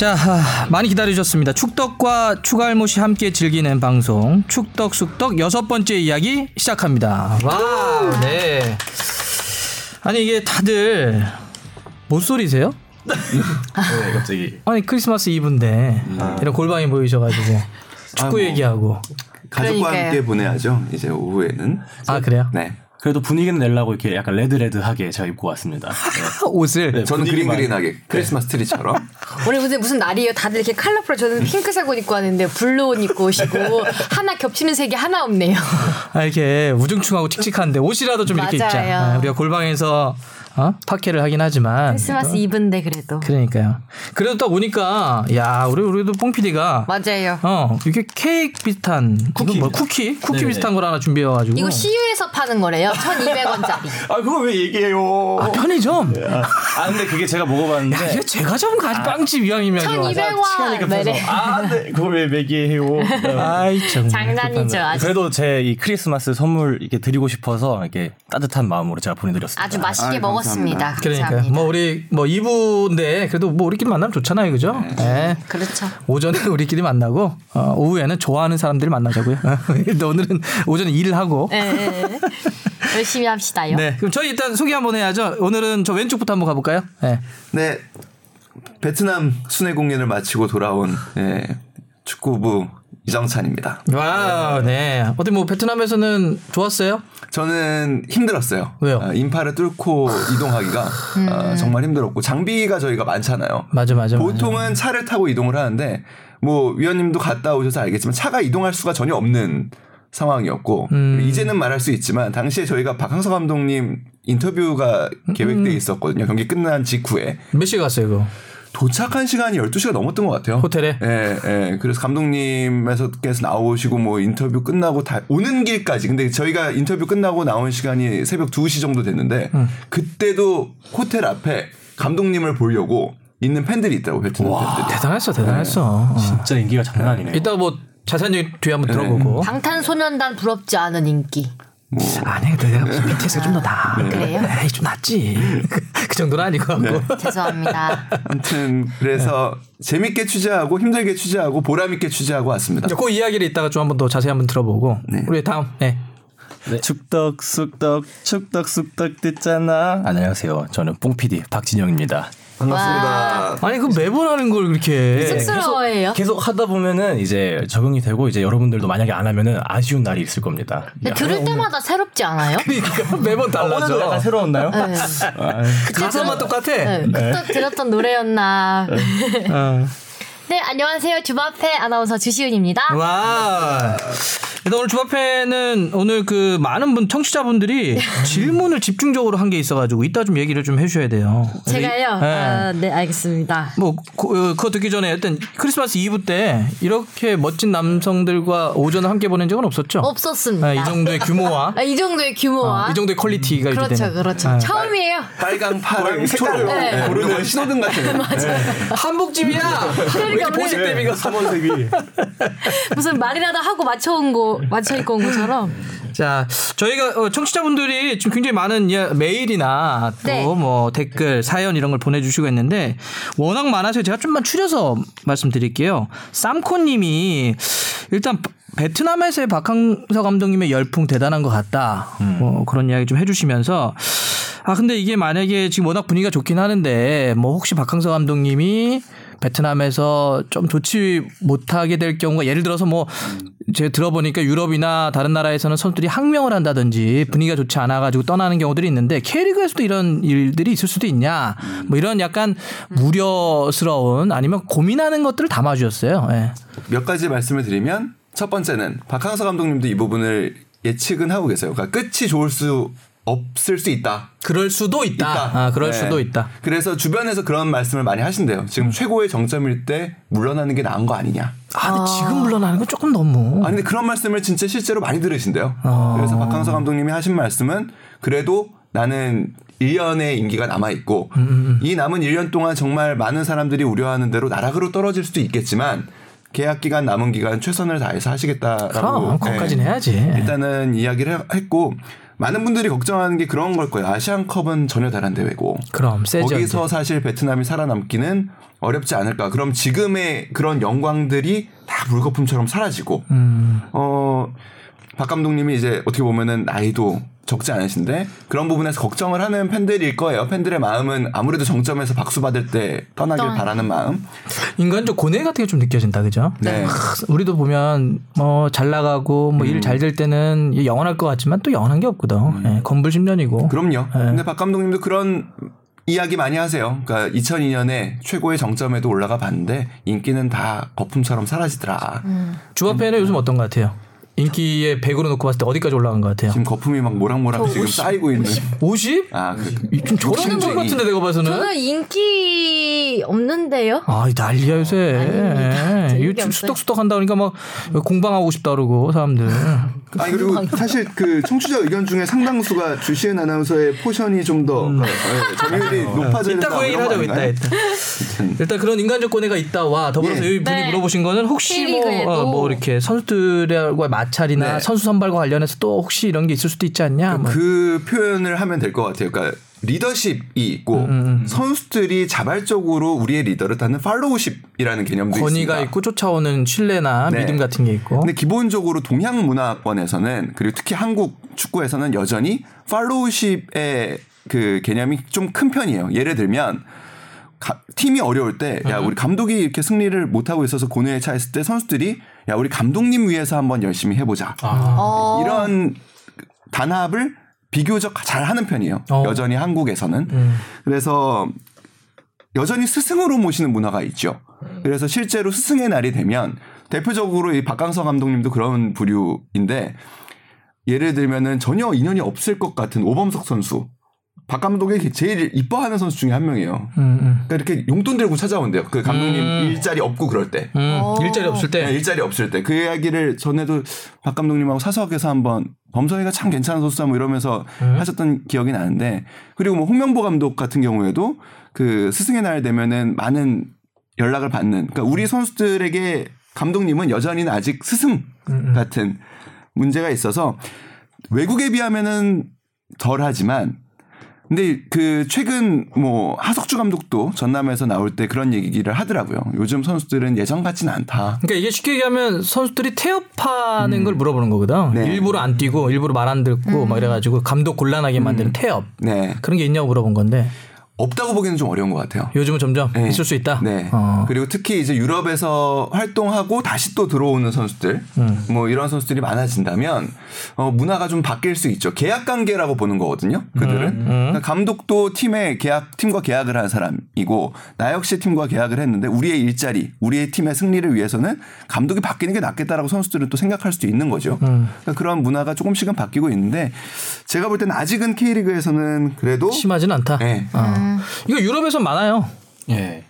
자, 하, 많이 기다리셨습니다. 축덕과 추갈못이 함께 즐기는 방송 축덕 숙덕 여섯 번째 이야기 시작합니다. 와, 네. 아니 이게 다들 못 소리세요? 네, 갑자기 아니 크리스마스 이브인데 이런 골방이 보이셔가지고 축구 아, 뭐. 얘기하고 가족과 그러니까요. 함께 보내야죠. 이제 오후에는. 아 그래요? 네. 그래도 분위기는 내려고 이렇게 약간 레드레드하게 제가 입고 왔습니다. 네. 옷을 네, 저는 분위기만- green green하게 크리스마스 트리처럼. 오늘 무슨 무슨 날이에요? 다들 이렇게 컬러풀 저는 핑크색 옷 입고 왔는데 blue 옷 입고 오시고 하나 겹치는 색이 하나 없네요. 아, 이렇게 우중충하고 칙칙한데 옷이라도 좀 이렇게 입자. 맞아요. 아, 우리가 골방에서 어? 팟캐를 하긴 하지만 크리스마스 이브인데 그래도 그러니까요. 그래도 딱 오니까 야 우리 우리도 뽕 PD가 맞아요. 어 이게 케이크 비슷한 쿠키 뭐 쿠키 쿠키 네네. 비슷한 걸 하나 준비해가지고 이거 CU에서 파는 거래요. 1,200원짜리. 아 그거 왜 얘기해요? 아, 편의점. 아 근데 그게 제가 먹어봤는데 야, 이게 제가 잡은 가지 빵집 이왕이면 이거. 1,200원. 시간이 급해서 네네. 아 네, 그거 왜 얘기해요? 아이 참. 장난이죠. 아주 그래도 제 이 크리스마스 선물 이렇게 드리고 싶어서 이렇게 따뜻한 마음으로 제가 보내드렸습니다. 아주 맛있게 아이, 먹었습니다. 그러니까. 뭐 우리 뭐 2부인데 그래도 뭐 우리끼리 만나면 좋잖아요, 그죠? 네. 그렇죠. 오전에 우리끼리 만나고 어, 오후에는 좋아하는 사람들 만나자고요. 근데 오늘은 오전에 일을 하고. 예, 예, 예. 열심히 합시다요. 네, 그럼 저희 일단 소개 한번 해야죠. 오늘은 저 왼쪽부터 한번 가볼까요? 네. 네. 베트남 순회 공연을 마치고 돌아온 예, 축구부 이정찬입니다. 와, 네. 어때 뭐 베트남에서는 좋았어요? 저는 힘들었어요. 왜요? 어, 인파를 뚫고 이동하기가 어, 정말 힘들었고 장비가 저희가 많잖아요. 맞아, 맞아. 맞아. 보통은 차를 타고 이동을 하는데 뭐 위원님도 갔다 오셔서 알겠지만 차가 이동할 수가 전혀 없는 상황이었고 음. 이제는 말할 수 있지만 당시에 저희가 박항서 감독님 인터뷰가 음. 계획돼 있었거든요. 경기 끝난 직후에 몇 시에 갔어요, 그거? 도착한 시간이 12시가 넘었던 것 같아요. 호텔에? 예, 예. 그래서 감독님께서 나오시고 뭐 인터뷰 끝나고 다 오는 길까지. 근데 저희가 인터뷰 끝나고 나온 시간이 새벽 2시 정도 됐는데 음. 그때도 호텔 앞에 감독님을 보려고 있는 팬들이 있더라고 베트남 팬들이. 대단했어, 대단했어. 어. 진짜 인기가 장난 아니네요. 이따 뭐 자세한 얘기 뒤에 한번 들어보고. 방탄소년단 부럽지 않은 인기. 아니, 근데 내가 무슨 BTS가 좀 더 나. 그래요? 에이, 좀 낫지. 그 정도는 아니고. 갖고. 죄송합니다. 아무튼 그래서 재밌게 취재하고 힘들게 취재하고 보람 있게 취재하고 왔습니다. 이제 그 이야기를 이따가 좀 한번 더 자세히 한번 들어보고. 우리 다음, 네. 네. 축덕 쑥덕 축덕 쑥덕 듣잖아. 안녕하세요. 저는 뽕 PD 박진영입니다. 반갑습니다. 아니, 그 매번 하는 걸 그렇게. 쑥스러워해요. 계속 하다 보면은 이제 적응이 되고 이제 여러분들도 만약에 안 하면은 아쉬운 날이 있을 겁니다. 근데 들을 때마다 새롭지 않아요? 그러니까 매번 달라져. 오늘도 약간 새로웠나요? 네. 가사만 똑같아. 네. 그때 들었던 노래였나. 어. 네, 안녕하세요. 주바페 아나운서 주시은입니다. 와. 일단 오늘 주바페는 오늘 그 많은 분 청취자분들이 질문을 집중적으로 한 게 있어가지고 이따 좀 얘기를 좀 해주셔야 돼요. 제가요? 네. 아, 네, 알겠습니다. 뭐 그, 어, 그거 듣기 전에 일단 크리스마스 이브 때 이렇게 멋진 남성들과 오전을 함께 보낸 적은 없었죠? 없었습니다. 아, 이 정도의 규모와 아, 이 정도의 규모와. 이 정도의 quality가 이렇게 그렇죠, 되는. 그렇죠. 아. 처음이에요. 빨강, 파랑, 초록. 네. 고르는 신호등 같은. 한복집이야. 왜 이렇게 보색 대비가 삼원색이. 무슨 말이라도 하고 맞춰온 거, 맞춰 입고 온 것처럼. 자, 저희가 어, 청취자분들이 지금 굉장히 많은 예, 메일이나 네. 또뭐 댓글, 사연 이런 걸 보내주시고 있는데 워낙 많아서 제가 좀만 추려서 말씀드릴게요. 쌈코님이 일단 베트남에서의 박항서 감독님의 열풍 대단한 것 같다. 뭐 그런 이야기 좀 해주시면서 아 근데 이게 만약에 지금 워낙 분위기가 좋긴 하는데 뭐 혹시 박항서 감독님이 베트남에서 좀 좋지 못하게 될 경우가 예를 들어서 뭐 제가 들어보니까 유럽이나 다른 나라에서는 선수들이 항명을 한다든지 분위기가 좋지 않아 가지고 떠나는 경우들이 있는데 K리그에서도 이런 일들이 있을 수도 있냐 뭐 이런 약간 우려스러운 아니면 고민하는 것들을 담아 주셨어요. 예. 몇 가지 말씀을 드리면 첫 번째는 박항서 감독님도 이 부분을 예측은 하고 계세요. 그러니까 끝이 좋을 수 없을 수 있다. 그럴 수도 있다. 있다. 아, 그럴 네. 수도 있다. 그래서 주변에서 그런 말씀을 많이 하신대요. 지금 최고의 정점일 때 물러나는 게 나은 거 아니냐. 아, 근데 지금 물러나는 건 조금 너무 아니 근데 그런 말씀을 진짜 실제로 많이 들으신대요. 어. 그래서 박항서 감독님이 하신 말씀은 그래도 나는 1년의 임기가 남아 있고 이 남은 1년 동안 정말 많은 사람들이 우려하는 대로 나락으로 떨어질 수도 있겠지만 계약 기간 남은 기간 최선을 다해서 하시겠다라고 그럼, 그것까지는 네. 해야지. 일단은 이야기를 했고 많은 분들이 걱정하는 게 그런 걸 거예요. 아시안컵은 전혀 다른 대회고 그럼 세죠. 거기서. 사실 베트남이 살아남기는 어렵지 않을까. 그럼 지금의 그런 영광들이 다 물거품처럼 사라지고 음. 어, 박 감독님이 이제 어떻게 보면은 나이도 적지 않으신데 그런 부분에서 걱정을 하는 팬들일 거예요. 팬들의 마음은 아무래도 정점에서 박수 받을 때 떠나길 떠나. 바라는 마음. 인간적 고뇌 같은 게 좀 느껴진다, 그죠? 네. 크, 우리도 보면 뭐 잘 나가고 뭐 일 잘 될 때는 영원할 것 같지만 또 영원한 게 없거든. 예, 건불 10년이고. 그럼요. 근데 박 감독님도 그런 이야기 많이 하세요. 그러니까 2002년에 최고의 정점에도 올라가 봤는데 인기는 다 거품처럼 사라지더라. 주바페는 요즘 어떤 것 같아요? 인기의 100으로 놓고 봤을 때 어디까지 올라간 것 같아요? 지금 거품이 막 모락모락 지금 쌓이고 있는. 50? 아, 그, 좀 저러는 것 같은데 내가 봐서는. 저는 인기 없는데요. 아, 이 난리야 요새. 아닙니다. 예. 이거 없어요. 쑥덕쑥덕 한다 그러니까 막 공방하고 싶다 그러고 사람들. 아니 그리고 사실 그 청취자 의견 중에 상당수가 주시은 아나운서의 포션이 좀더 점유율이 높아져야 이따 된다. 그 얘기를 하자고 이따 이따. 일단 그런 인간적 고뇌가 있다와 더불어서 예. 여기 분이 네. 물어보신 거는 혹시 뭐, K리그에도. 어, 뭐 이렇게 선수들과 마찰이나 네. 선수 선발과 관련해서 또 혹시 이런 게 있을 수도 있지 않냐? 뭐. 그 표현을 하면 될 것 같아요. 그러니까 리더십이 있고 음, 선수들이 자발적으로 우리의 리더를 따는 팔로우십이라는 개념도 권위가 있습니다. 있고 쫓아오는 신뢰나 네. 믿음 같은 게 있고. 근데 기본적으로 동양 문화권에서는 그리고 특히 한국 축구에서는 여전히 팔로우십의 그 개념이 좀 큰 편이에요. 예를 들면 가- 팀이 어려울 때, 야, 우리 감독이 이렇게 승리를 못 하고 있어서 고뇌에 차있을 때 선수들이, 야, 우리 감독님 위해서 한번 열심히 해보자. 어. 이런 단합을 비교적 잘 하는 편이에요. 어. 여전히 한국에서는. 음. 그래서 여전히 스승으로 모시는 문화가 있죠. 그래서 실제로 스승의 날이 되면 대표적으로 이 박강서 감독님도 그런 부류인데 예를 들면은 전혀 인연이 없을 것 같은 오범석 선수. 박 감독이 제일 이뻐하는 선수 중에 한 명이에요. 음, 음. 그러니까 이렇게 용돈 들고 찾아온대요. 그 감독님 음. 일자리 없고 그럴 때. 음, 어. 일자리 없을 때. 네, 일자리 없을 때 그 이야기를 전에도 박 감독님하고 사석에서 한번 범선이가 참 괜찮은 선수다 뭐 이러면서 하셨던 기억이 나는데 그리고 뭐 홍명보 감독 같은 경우에도 그 스승의 날 되면은 많은 연락을 받는 그러니까 우리 선수들에게 감독님은 여전히는 아직 스승 같은 문제가 있어서 외국에 비하면은 덜하지만 근데 그 최근 뭐 하석주 감독도 전남에서 나올 때 그런 얘기를 하더라고요. 요즘 선수들은 예전 같지는 않다. 그러니까 이게 쉽게 얘기하면 선수들이 태업하는 걸 물어보는 거거든. 네. 일부러 안 뛰고 일부러 말 안 듣고 막 이래가지고 감독 곤란하게 만드는 태업 네. 그런 게 있냐고 물어본 건데 없다고 보기는 좀 어려운 것 같아요. 요즘은 점점 네. 있을 수 있다. 네. 어. 그리고 특히 이제 유럽에서 활동하고 다시 또 들어오는 선수들, 음. 뭐 이런 선수들이 많아진다면 어, 문화가 좀 바뀔 수 있죠. 계약 관계라고 보는 거거든요. 그들은 음. 그러니까 감독도 팀에 계약 팀과 계약을 한 사람이고 나 역시 팀과 계약을 했는데 우리의 일자리, 우리의 팀의 승리를 위해서는 감독이 바뀌는 게 낫겠다라고 선수들은 또 생각할 수도 있는 거죠. 음. 그러니까 그런 문화가 조금씩은 바뀌고 있는데 제가 볼 때는 아직은 K리그에서는 그래도 심하진 않다. 네. 어. 이거 유럽에서 많아요. 예.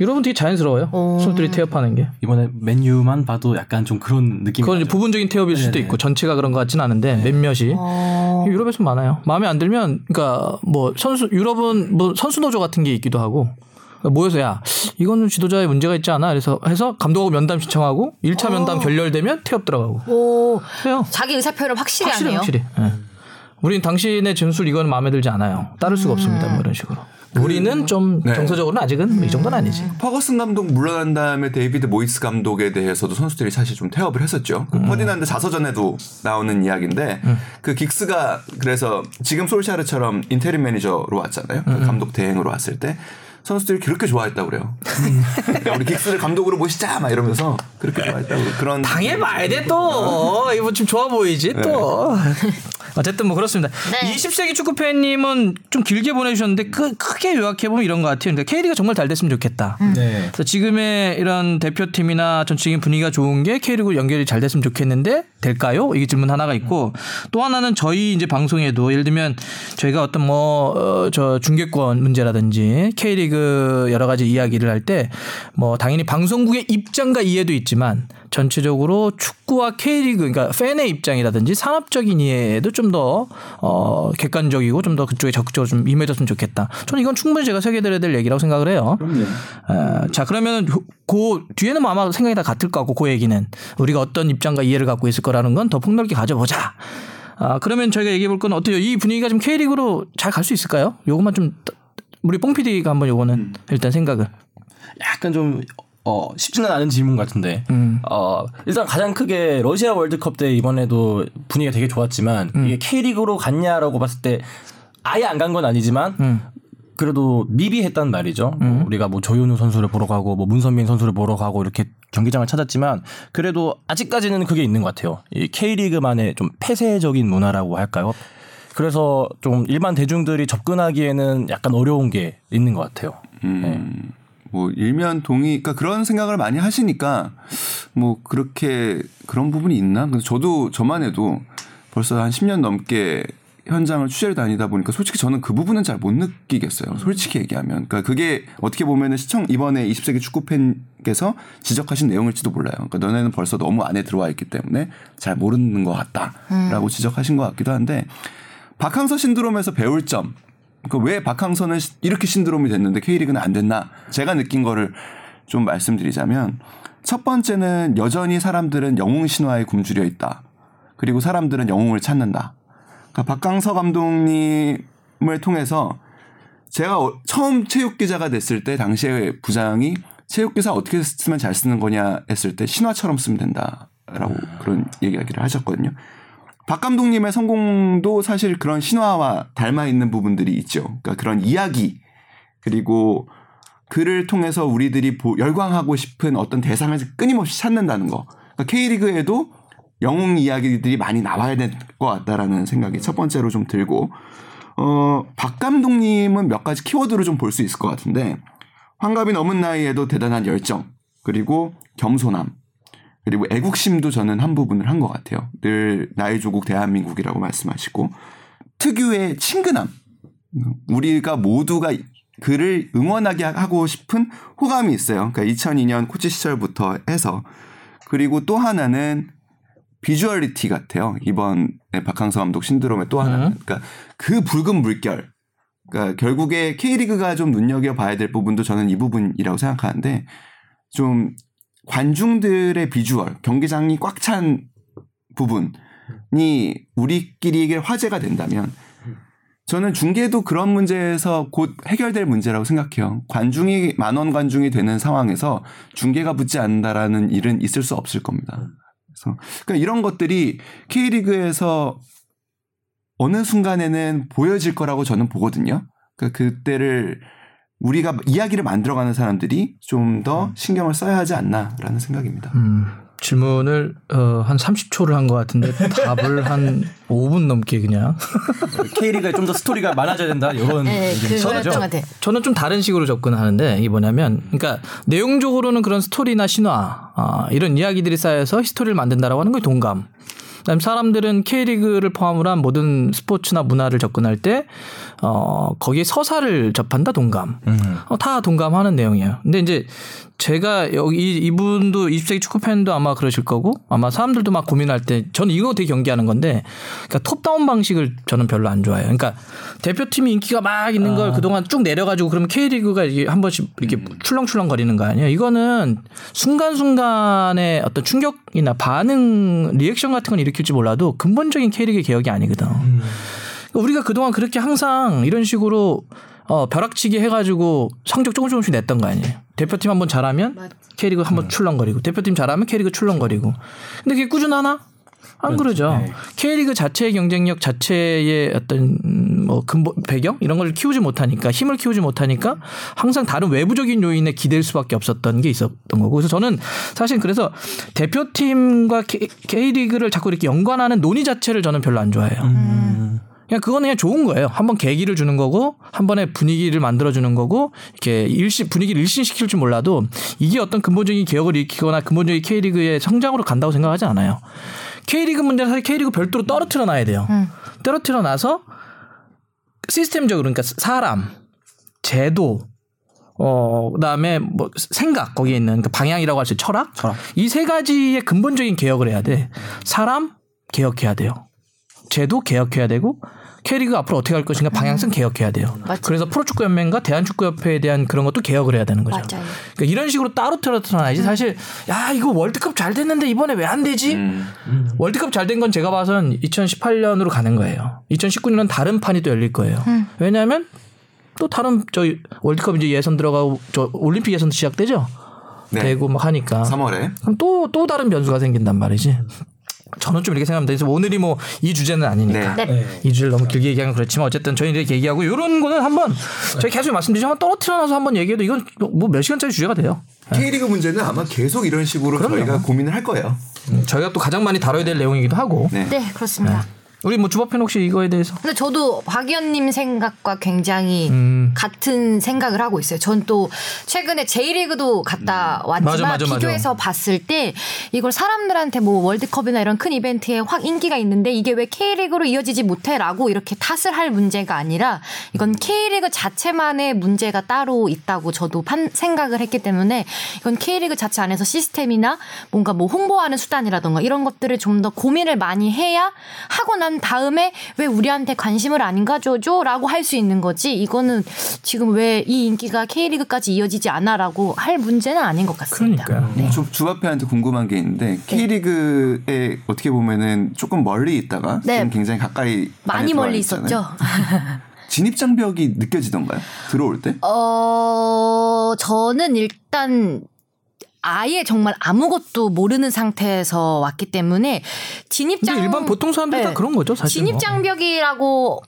유럽은 되게 자연스러워요. 어. 선수들이 태업하는 게. 이번에 맨유만 봐도 약간 좀 그런 느낌이 그건. 부분적인 태업일 수도 네네. 있고 전체가 그런 것 같지는 않은데 몇몇이 어. 유럽에서 많아요. 마음에 안 들면 그러니까 뭐 선수 유럽은 뭐 선수 노조 같은 게 있기도 하고 모여서 야 이거는 지도자의 문제가 있지 않아? 그래서 해서 감독하고 면담 신청하고 1차 면담 결렬되면 태업 들어가고 오. 해요. 자기 의사 표현을 확실히 확실히 하네요. 확실히. 예. 우리는 당신의 전술 이건 마음에 들지 않아요. 따를 수가 없습니다. 뭐 이런 식으로. 우리는 좀 네. 정서적으로는 아직은 뭐이 정도는 아니지. 퍼거슨 감독 물러난 다음에 데이비드 모이스 감독에 대해서도 선수들이 사실 좀 태업을 했었죠. 그 퍼디난드 자서전에도 나오는 이야기인데 그 긱스가 그래서 지금 솔샤르처럼 interim manager로 왔잖아요. 그 감독 대행으로 왔을 때 선수들이 그렇게 좋아했다고 그래요. 야, 우리 긱스를 감독으로 모시자 막 이러면서 그렇게 좋아했다고 그런 당해봐야 돼 또. 이거 좀 좋아 보이지 또. 어쨌든 뭐 그렇습니다. 네. 20세기 축구 팬님은 좀 길게 보내주셨는데 크, 크게 요약해 보면 이런 것 같아요. 그러니까 K리가 정말 잘 됐으면 좋겠다. 네. 그래서 지금의 이런 대표팀이나 전체적인 분위기가 좋은 게 K리그 연결이 잘 됐으면 좋겠는데 될까요? 이게 질문 하나가 있고 또 하나는 저희 이제 방송에도 예를 들면 저희가 어떤 뭐저 중계권 문제라든지 K리그 여러 가지 이야기를 할 때 뭐 당연히 방송국의 입장과 이해도 있지만 전체적으로 축구와 K리그 그러니까 팬의 입장이라든지 산업적인 이해도 좀더 어, 객관적이고 좀 더 그쪽에 적극적으로 좀 임해줬으면 좋겠다. 저는 이건 충분히 제가 새겨드려야 될 얘기라고 생각을 해요. 어, 자 그러면 그 뒤에는 뭐 아마 생각이 다 같을 것 같고 그 얘기는 우리가 어떤 입장과 이해를 갖고 있을 거라는 건 더 폭넓게 가져보자. 아, 그러면 저희가 얘기해 볼 건 어때요? 이 분위기가 좀 K리그로 잘 갈 수 있을까요? 요것만 좀 우리 뽕 PD가 한번 요거는 일단 생각을. 약간 좀 어, 쉽지는 않은 질문 같은데. 음. 어, 일단 가장 크게 러시아 월드컵 때 이번에도 분위기가 되게 좋았지만 음. 이게 K리그로 갔냐라고 봤을 때 아예 안 간 건 아니지만 음. 그래도 미비했단 말이죠. 뭐 우리가 뭐 조현우 선수를 보러 가고 뭐 문선민 선수를 보러 가고 이렇게 경기장을 찾았지만 그래도 아직까지는 그게 있는 것 같아요. 이 K리그만의 좀 폐쇄적인 문화라고 할까요? 그래서 좀 일반 대중들이 접근하기에는 약간 어려운 게 있는 것 같아요. 음, 뭐 일면 동의, 그러니까 그런 생각을 많이 하시니까 뭐 그렇게 그런 부분이 있나? 근데 저도 저만 해도 벌써 한 10년 넘게 현장을 취재를 다니다 보니까 솔직히 저는 그 부분은 잘 못 느끼겠어요. 솔직히 얘기하면. 그러니까 그게 어떻게 보면은 시청 이번에 20세기 축구 팬께서 지적하신 내용일지도 몰라요. 그러니까 너네는 벌써 너무 안에 들어와 있기 때문에 잘 모르는 것 같다라고 지적하신 것 같기도 한데 박항서 신드롬에서 배울 점. 그왜 박항서는 시- 이렇게 신드롬이 됐는데 K리그는 안 됐나? 제가 느낀 거를 좀 말씀드리자면 첫 번째는 여전히 사람들은 영웅 신화에 굶주려 있다. 그리고 사람들은 영웅을 찾는다. 그러니까 박항서 감독님을 통해서 제가 어- 처음 체육 기자가 됐을 때 당시에 부장이 체육 기사 어떻게 쓰면 잘 쓰는 거냐 했을 때 신화처럼 쓰면 된다라고 그런 얘기하기를 하셨거든요. 박 감독님의 성공도 사실 그런 신화와 닮아 있는 부분들이 있죠. 그러니까 그런 이야기 그리고 그를 통해서 우리들이 보- 열광하고 싶은 어떤 대상을 끊임없이 찾는다는 거. 그러니까 K리그에도 영웅 이야기들이 많이 나와야 될 것 같다라는 생각이 첫 번째로 좀 들고, 어, 박 감독님은 몇 가지 키워드로 좀 볼 수 있을 것 같은데, 환갑이 넘은 나이에도 대단한 열정, 그리고 겸손함, 그리고 애국심도 저는 한 부분을 한 것 같아요. 늘 나의 조국 대한민국이라고 말씀하시고, 특유의 친근함. 우리가 모두가 그를 응원하게 하고 싶은 호감이 있어요. 그러니까 2002년 코치 시절부터 해서 그리고 또 하나는 비주얼리티 같아요. 이번에 박항서 감독 신드롬의 또 하나는 그러니까 그 붉은 물결. 그러니까 결국에 K리그가 좀 눈여겨 봐야 될 부분도 저는 이 부분이라고 생각하는데 좀 관중들의 비주얼, 경기장이 꽉 찬 부분이 우리끼리 화제가 된다면 저는 중계도 그런 문제에서 곧 해결될 문제라고 생각해요. 관중이 만원 관중이 되는 상황에서 중계가 붙지 않는다라는 일은 있을 수 없을 겁니다. 그래서 그러니까 이런 것들이 K리그에서 어느 순간에는 보여질 거라고 저는 보거든요. 그러니까 그때를 우리가 이야기를 만들어가는 사람들이 좀 더 신경을 써야 하지 않나라는 생각입니다. 음, 질문을 어, 한 30초를 한 것 같은데 답을 한 5분 넘게 그냥. K리그에 좀더 스토리가 많아져야 된다 이런 네. 것 같아. 저는 좀 다른 식으로 접근하는데 이게 뭐냐면 그러니까 내용적으로는 그런 스토리나 신화 아, 이런 이야기들이 쌓여서 스토리를 만든다라고 하는 게 동감. 그다음 사람들은 K리그를 포함을 한 모든 스포츠나 문화를 접근할 때 어, 거기에 서사를 접한다 동감. 어, 다 동감하는 내용이에요. 근데 이제 제가 여기 이- 이분도 20세기 축구 팬도 아마 그러실 거고 아마 사람들도 막 고민할 때 저는 이거 되게 경계하는 건데 그러니까 top-down 방식을 저는 별로 안 좋아해요. 그러니까 대표팀이 인기가 막 있는 걸 그동안 쭉 내려가지고 그러면 K리그가 이게 한 번씩 이렇게 출렁출렁 거리는 거 아니에요. 이거는 순간순간의 어떤 충격이나 반응 리액션 같은 건 일으킬지 몰라도 근본적인 K리그 개혁이 아니거든. 우리가 그동안 그렇게 항상 이런 식으로 어, 벼락치기 해가지고 성적 조금 조금씩 냈던 거 아니에요. 대표팀 한번 잘하면 K리그 한번 출렁거리고 대표팀 잘하면 K리그 출렁거리고. 근데 그게 꾸준하나? 안 그러죠. K리그 자체의 경쟁력 자체의 어떤 음, 뭐 근본 배경 이런 걸 키우지 못하니까 힘을 키우지 못하니까 항상 다른 외부적인 요인에 기댈 수밖에 없었던 게 있었던 거고 그래서 저는 사실 그래서 대표팀과 K, K리그를 자꾸 이렇게 연관하는 논의 자체를 저는 별로 안 좋아해요. 그냥 그거는 그냥 좋은 거예요. 한번 계기를 주는 거고 한 번에 분위기를 만들어 주는 거고 이렇게 일시 분위기를 일신시킬 줄 몰라도 이게 어떤 근본적인 개혁을 일으키거나 근본적인 K리그의 성장으로 간다고 생각하지 않아요. K리그 문제는 사실 K리그 별도로 떨어뜨려 놔야 돼요. 떨어뜨려 놔서 시스템적으로 그러니까 사람, 제도, 어 그다음에 뭐 생각 거기에 있는 그러니까 방향이라고 할 수 있는 철학, 철학. 이 세 가지의 근본적인 개혁을 해야 돼. 사람 개혁해야 돼요. 제도 개혁해야 되고 K리그 앞으로 어떻게 할 것인가 방향성 개혁해야 돼요. 맞아요. 그래서 프로축구 연맹과 대한축구 협회에 대한 그런 것도 개혁을 해야 되는 거죠. 맞아요. 그러니까 이런 식으로 따로 틀어놔야지 사실 야 이거 월드컵 잘 됐는데 이번에 왜 안 되지? 월드컵 잘 된 건 제가 봐선 2018년으로 가는 거예요. 2019년은 다른 판이 또 열릴 거예요. 왜냐하면 또 다른 저 월드컵 이제 예선 들어가고 저 올림픽 예선도 시작되죠. 네. 되고 막 하니까 3월에 그럼 또또 다른 변수가 생긴단 말이지. 저는 좀 이렇게 생각합니다. 그래서 오늘이 뭐 이 주제는 아니니까. 네. 네. 이 주제를 너무 길게 얘기하면 그렇지만 어쨌든 저희 이렇게 얘기하고 이런 거는 한번 저희 계속 말씀드리죠. 한번 떨어뜨려 놔서 한번 얘기해도 이건 뭐 몇 시간짜리 주제가 돼요. K리그 문제는 아마 계속 이런 식으로 그럼요. 저희가 고민을 할 거예요. 음, 저희가 또 가장 많이 다뤄야 될 내용이기도 하고. 네. 네, 그렇습니다. 우리 뭐 주법편 혹시 이거에 대해서 근데 저도 박 의원님 생각과 굉장히 음. 같은 생각을 하고 있어요. 전 또 최근에 J리그도 갔다 왔지만 음. 맞아, 맞아, 맞아. 비교해서 봤을 때 이걸 사람들한테 뭐 월드컵이나 이런 큰 이벤트에 확 인기가 있는데 이게 왜 K리그로 이어지지 못해라고 이렇게 탓을 할 문제가 아니라 이건 K리그 자체만의 문제가 따로 있다고 저도 판, 생각을 했기 때문에 이건 K리그 자체 안에서 시스템이나 뭔가 뭐 홍보하는 수단이라던가 이런 것들을 좀 더 고민을 많이 해야 하고 난 다음에 왜 우리한테 관심을 안 가져줘 라고 할 수 있는 거지 이거는 지금 왜 이 인기가 K리그까지 이어지지 않아 라고 할 문제는 아닌 것 같습니다. 그러니까요. 네. 주, 주바페한테 궁금한 게 있는데 K리그에 어떻게 보면은 조금 멀리 있다가 네. 지금 굉장히 가까이 많이 멀리 있었죠. 있잖아요. 진입 장벽이 느껴지던가요? 들어올 때? 어, 저는 일단 아예 정말 아무것도 모르는 상태에서 왔기 때문에 진입장 근데 일반 보통 사람들이 다 네. 그런 거죠, 사실. 진입 뭐. 장벽이라고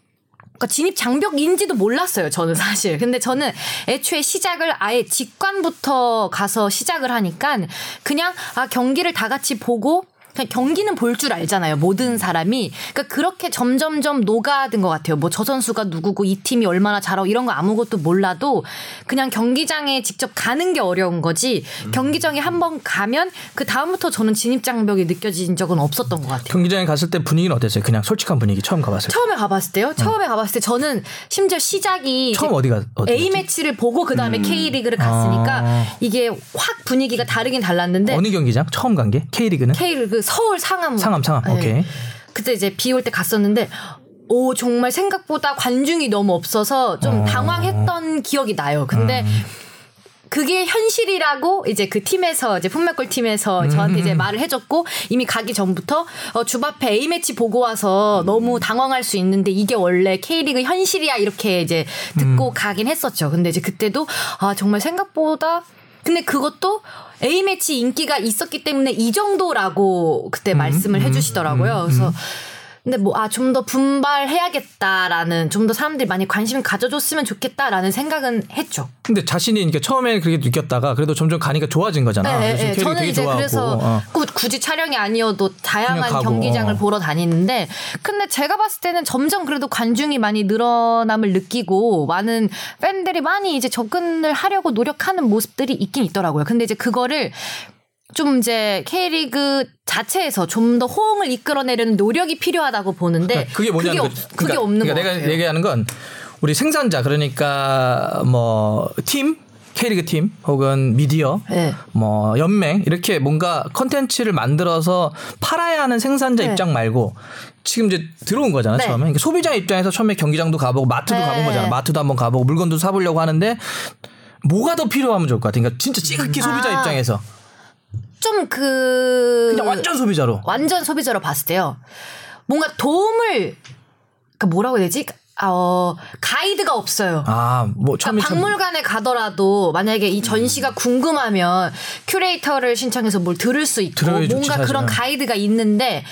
그러니까 진입 장벽인지도 몰랐어요. 저는 사실. 근데 저는 애초에 시작을 아예 직관부터 가서 시작을 하니까 그냥 아 경기를 다 같이 보고 그냥 경기는 볼 줄 알잖아요. 모든 사람이. 그러니까 그렇게 점점점 녹아든 것 같아요. 뭐 저 선수가 누구고 이 팀이 얼마나 잘하고 이런 거 아무것도 몰라도 그냥 경기장에 직접 가는 게 어려운 거지. 경기장에 한번 가면 그 다음부터 저는 진입 장벽이 느껴진 적은 없었던 것 같아요. 경기장에 갔을 때 분위기는 어땠어요? 그냥 솔직한 분위기 처음 가봤을 때. 처음에 가봤을 때요. 처음에 가봤을 때 저는 심지어 시작이 처음 어디가 어디 A 매치를 보고 그 다음에 K 리그를 갔으니까 아. 이게 확 분위기가 다르긴 달랐는데 어느 경기장? 처음 간 게? K리그는? K 리그 서울 상암 상암 상암. 네. 오케이. 그때 이제 비 올 때 갔었는데 오 정말 생각보다 관중이 너무 없어서 좀 어. 당황했던 기억이 나요. 근데 음. 그게 현실이라고 이제 그 팀에서 이제 품맥골 팀에서 저한테 음. 이제 말을 해줬고 이미 가기 전부터 어, 주바페 A 매치 보고 와서 너무 당황할 수 있는데 이게 원래 K리그 현실이야 이렇게 이제 듣고 음. 가긴 했었죠. 근데 이제 그때도 아 정말 생각보다 근데 그것도 A 매치 인기가 있었기 때문에 이 정도라고 그때 음, 말씀을 해주시더라고요. 그래서 근데 뭐 아 좀 더 분발해야겠다라는 좀 더 사람들이 많이 관심 가져줬으면 좋겠다라는 생각은 했죠. 근데 자신이 이렇게 처음에는 그렇게 느꼈다가 그래도 점점 가니까 좋아진 거잖아. 네, 네, K리그 저는 이제 좋아하고. 그래서 어. 꾸- 굳이 촬영이 아니어도 다양한 경기장을 어. 보러 다니는데 근데 제가 봤을 때는 점점 그래도 관중이 많이 늘어남을 느끼고 많은 팬들이 많이 이제 접근을 하려고 노력하는 모습들이 있긴 있더라고요. 근데 이제 그거를 좀 이제 K리그 자체에서 좀 더 호응을 이끌어내려는 노력이 필요하다고 보는데 그러니까 그게 뭐냐는 그게. 없- 그러니까- 없는 그러니까 것 내가 같아요. 얘기하는 건 우리 생산자 그러니까 뭐 팀, K리그 팀 혹은 미디어 네. 뭐 연맹 이렇게 뭔가 컨텐츠를 만들어서 팔아야 하는 생산자 네. 입장 말고 지금 이제 들어온 거잖아 네. 처음에 그러니까 소비자 입장에서 처음에 경기장도 가보고 마트도 네. 가본 거잖아 마트도 한번 가보고 물건도 사보려고 하는데 뭐가 더 필요하면 좋을 것 같아 그러니까 진짜 찌그기 소비자 아. 입장에서 좀 그 그냥 완전 소비자로 완전 소비자로 봤을 때요. 뭔가 도움을 그 뭐라고 해야 되지? 아, 어, 가이드가 없어요. 아 뭐 처음에 그러니까 참- 박물관에 가더라도 만약에 이 전시가 궁금하면 큐레이터를 신청해서 뭘 들을 수 있고 뭔가 그런. 가이드가 있는데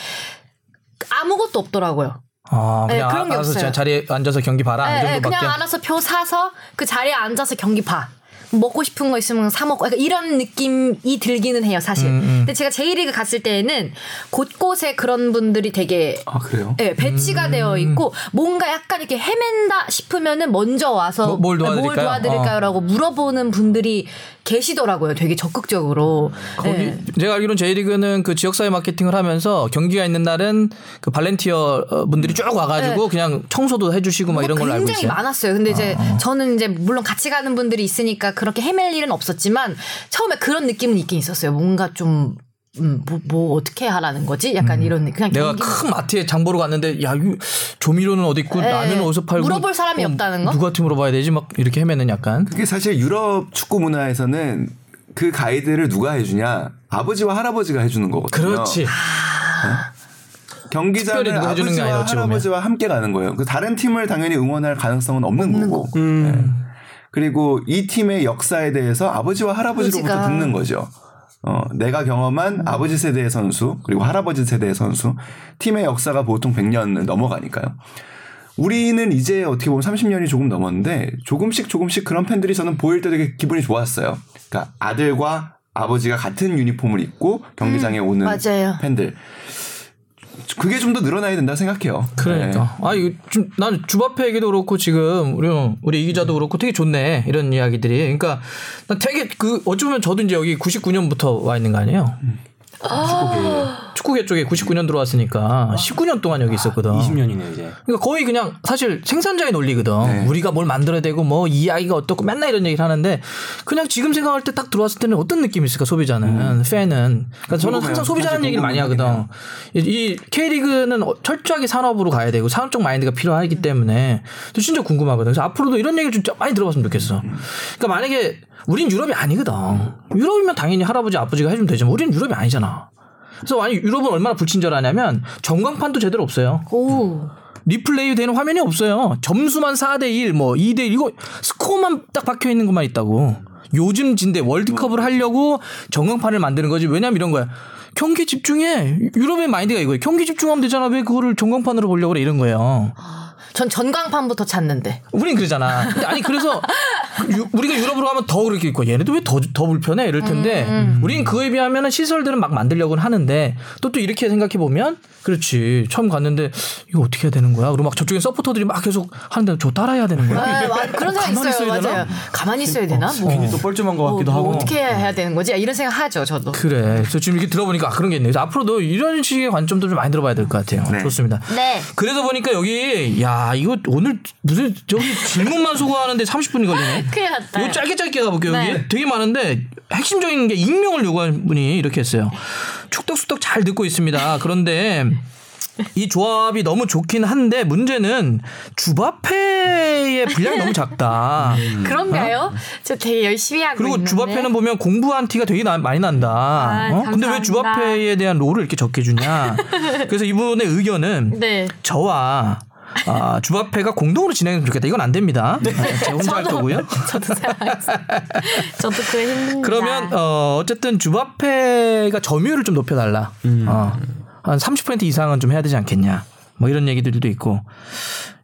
아무것도 없더라고요. 아 네, 그냥 그런 게 알아서 없어요. 자리에 앉아서 경기 봐라 예, 정도밖에 그냥 알아서 표 사서 그 자리에 앉아서 경기 봐. 먹고 싶은 거 있으면 사 먹고 약간 이런 느낌이 들기는 해요 사실. 음, 음. 근데 제가 J리그 갔을 때에는 곳곳에 그런 분들이 되게 아 그래요? 예, 배치가 되어 있고 뭔가 약간 이렇게 헤맨다 싶으면은 먼저 와서 뭐, 뭘 도와드릴까요? 어. 도와드릴까요라고 물어보는 분들이 계시더라고요. 되게 적극적으로. 거기 예. 제가 알기로는 J리그는 그 지역사회 마케팅을 하면서 경기가 있는 날은 그 발렌티어 어, 분들이 쭉 와가지고 그냥 청소도 해주시고 막 이런 걸로 알고 네. 굉장히 있어요. 많았어요. 근데 이제 저는 이제 물론 같이 가는 분들이 있으니까 그렇게 헤맬 일은 없었지만 처음에 그런 느낌은 있긴 있었어요. 뭔가 좀 음, 뭐, 뭐 어떻게 하라는 거지? 약간 이런 그냥 내가 경기 큰 마트에 장 보러 갔는데 야 이거 조미료는 어디 있고 예. 라면은 어디서 팔고 물어볼 사람이 없다는 거? 누구한테 물어봐야 되지 막 이렇게 헤매는 약간 그게 사실 유럽 축구 문화에서는 그 가이드를 누가 해주냐 아버지와 할아버지가 해주는 거거든요. 그렇지 경기장을 누가 해주는 게 아버지와 보면. 할아버지와 함께 가는 거예요. 그 다른 팀을 당연히 응원할 가능성은 없는 거고. 음. 네. 그리고 이 팀의 역사에 대해서 아버지와 할아버지로부터 아버지가. 듣는 거죠. 어, 내가 경험한 아버지 세대의 선수 그리고 할아버지 세대의 선수 팀의 역사가 보통 100년을 넘어가니까요. 우리는 이제 어떻게 보면 30년이 조금 넘었는데 조금씩 조금씩 그런 팬들이 저는 보일 때 되게 기분이 좋았어요. 그러니까 아들과 아버지가 같은 유니폼을 입고 경기장에 오는 맞아요. 팬들. 그게 좀 더 늘어나야 된다 생각해요. 그러니까. 아 이거 좀 난 주바페 얘기도 그렇고 지금 우리 우리 이 기자도 그렇고 되게 좋네. 이런 이야기들이. 그러니까 난 되게 그 어쩌면 저도 이제 여기 99년부터 와 있는 거 아니에요 축구계 쪽에 99년 들어왔으니까 19년 동안 여기 있었거든 20년이네 이제. 그러니까 거의 그냥 사실 생산자의 논리거든. 네. 우리가 뭘 만들어야 되고 뭐 이야기가 어떻고 맨날 이런 얘기를 하는데 그냥 지금 생각할 때 딱 들어왔을 때는 어떤 느낌이 있을까 소비자는 팬은. 그러니까 저는. 항상 소비자라는 얘기를 많이 하거든. 이, 이 K리그는 어- 철저하게 산업으로 가야 되고 산업적 마인드가 필요하기 때문에 저 진짜 궁금하거든. 그래서 앞으로도 이런 얘기를 좀 많이 들어봤으면 좋겠어. 그러니까 만약에 우린 유럽이 아니거든. 유럽이면 당연히 할아버지 아버지가 해주면 되지만 우리는 유럽이 아니잖아. 그래서 아니 유럽은 얼마나 불친절하냐면 전광판도 제대로 없어요. 오. 리플레이 되는 화면이 없어요. 점수만 4대 1, 뭐 2대 1 이거 스코어만 딱 박혀 있는 것만 있다고. 요즘 근데 월드컵을 하려고 전광판을 만드는 거지. 왜냐면 이런 거야. 경기 집중해. 유럽의 마인드가 이거예요. 경기 집중하면 되잖아. 왜 그거를 전광판으로 보려고 그래 이런 거예요. 전 전광판부터 찾는데. 우린 그러잖아. 아니 그래서 유- 우리가 유럽으로 가면 더 그렇게 있고 얘네도 왜 더 더 불편해 이럴 텐데 우리는 그거에 비하면은 시설들은 막 만들려고는 하는데 또 또 이렇게 생각해 보면 그렇지 처음 갔는데 이거 어떻게 해야 되는 거야? 그리고 막 저쪽에 서포터들이 막 계속 하는데 저 따라해야 되는 거야? 아, 와, 그런 생각 가만히 있어요. 있어야 되나? 맞아요. 가만히 있어야 되나? 뭐, 괜히 또 뻘쭘한 것 같기도 뭐, 하고. 뭐 어떻게 해야 되는 거지? 이런 생각 하죠, 저도. 그래. 그래서 지금 이렇게 들어보니까 아, 그런 게 있네. 그래서 앞으로도 이런 식의 관점도 좀 많이 들어봐야 될 것 같아요. 네. 좋습니다. 네. 그래서 보니까 여기 야 이거 오늘 무슨 저기 질문만 소거하는데 30분이 걸리네. 이거 짧게 짧게 가볼게요. 네. 여기 되게 많은데 핵심적인 게 익명을 요구한 분이 이렇게 했어요. 축덕수덕 잘 듣고 있습니다. 그런데 이 조합이 너무 좋긴 한데 문제는 주바페의 분량이 너무 작다. 그런가요? 저 되게 열심히 하고 음. 그리고 있는데. 주바페는 보면 공부한 티가 되게 나- 많이 난다. 아, 어? 근데 왜. 주바페에 대한 롤을 이렇게 적게 주냐. 그래서 이분의 의견은 네. 저와 아, 주바페가 공동으로 진행했으면 좋겠다. 이건 안 됩니다. 아, 제가 혼자 할 거고요. 저도. 저도 그래 힘듭니다. 그러면 어, 어쨌든 주바페가 점유율을 좀 높여달라. 어, 한 30% 이상은 좀 해야 되지 않겠냐. 뭐 이런 얘기들도 있고.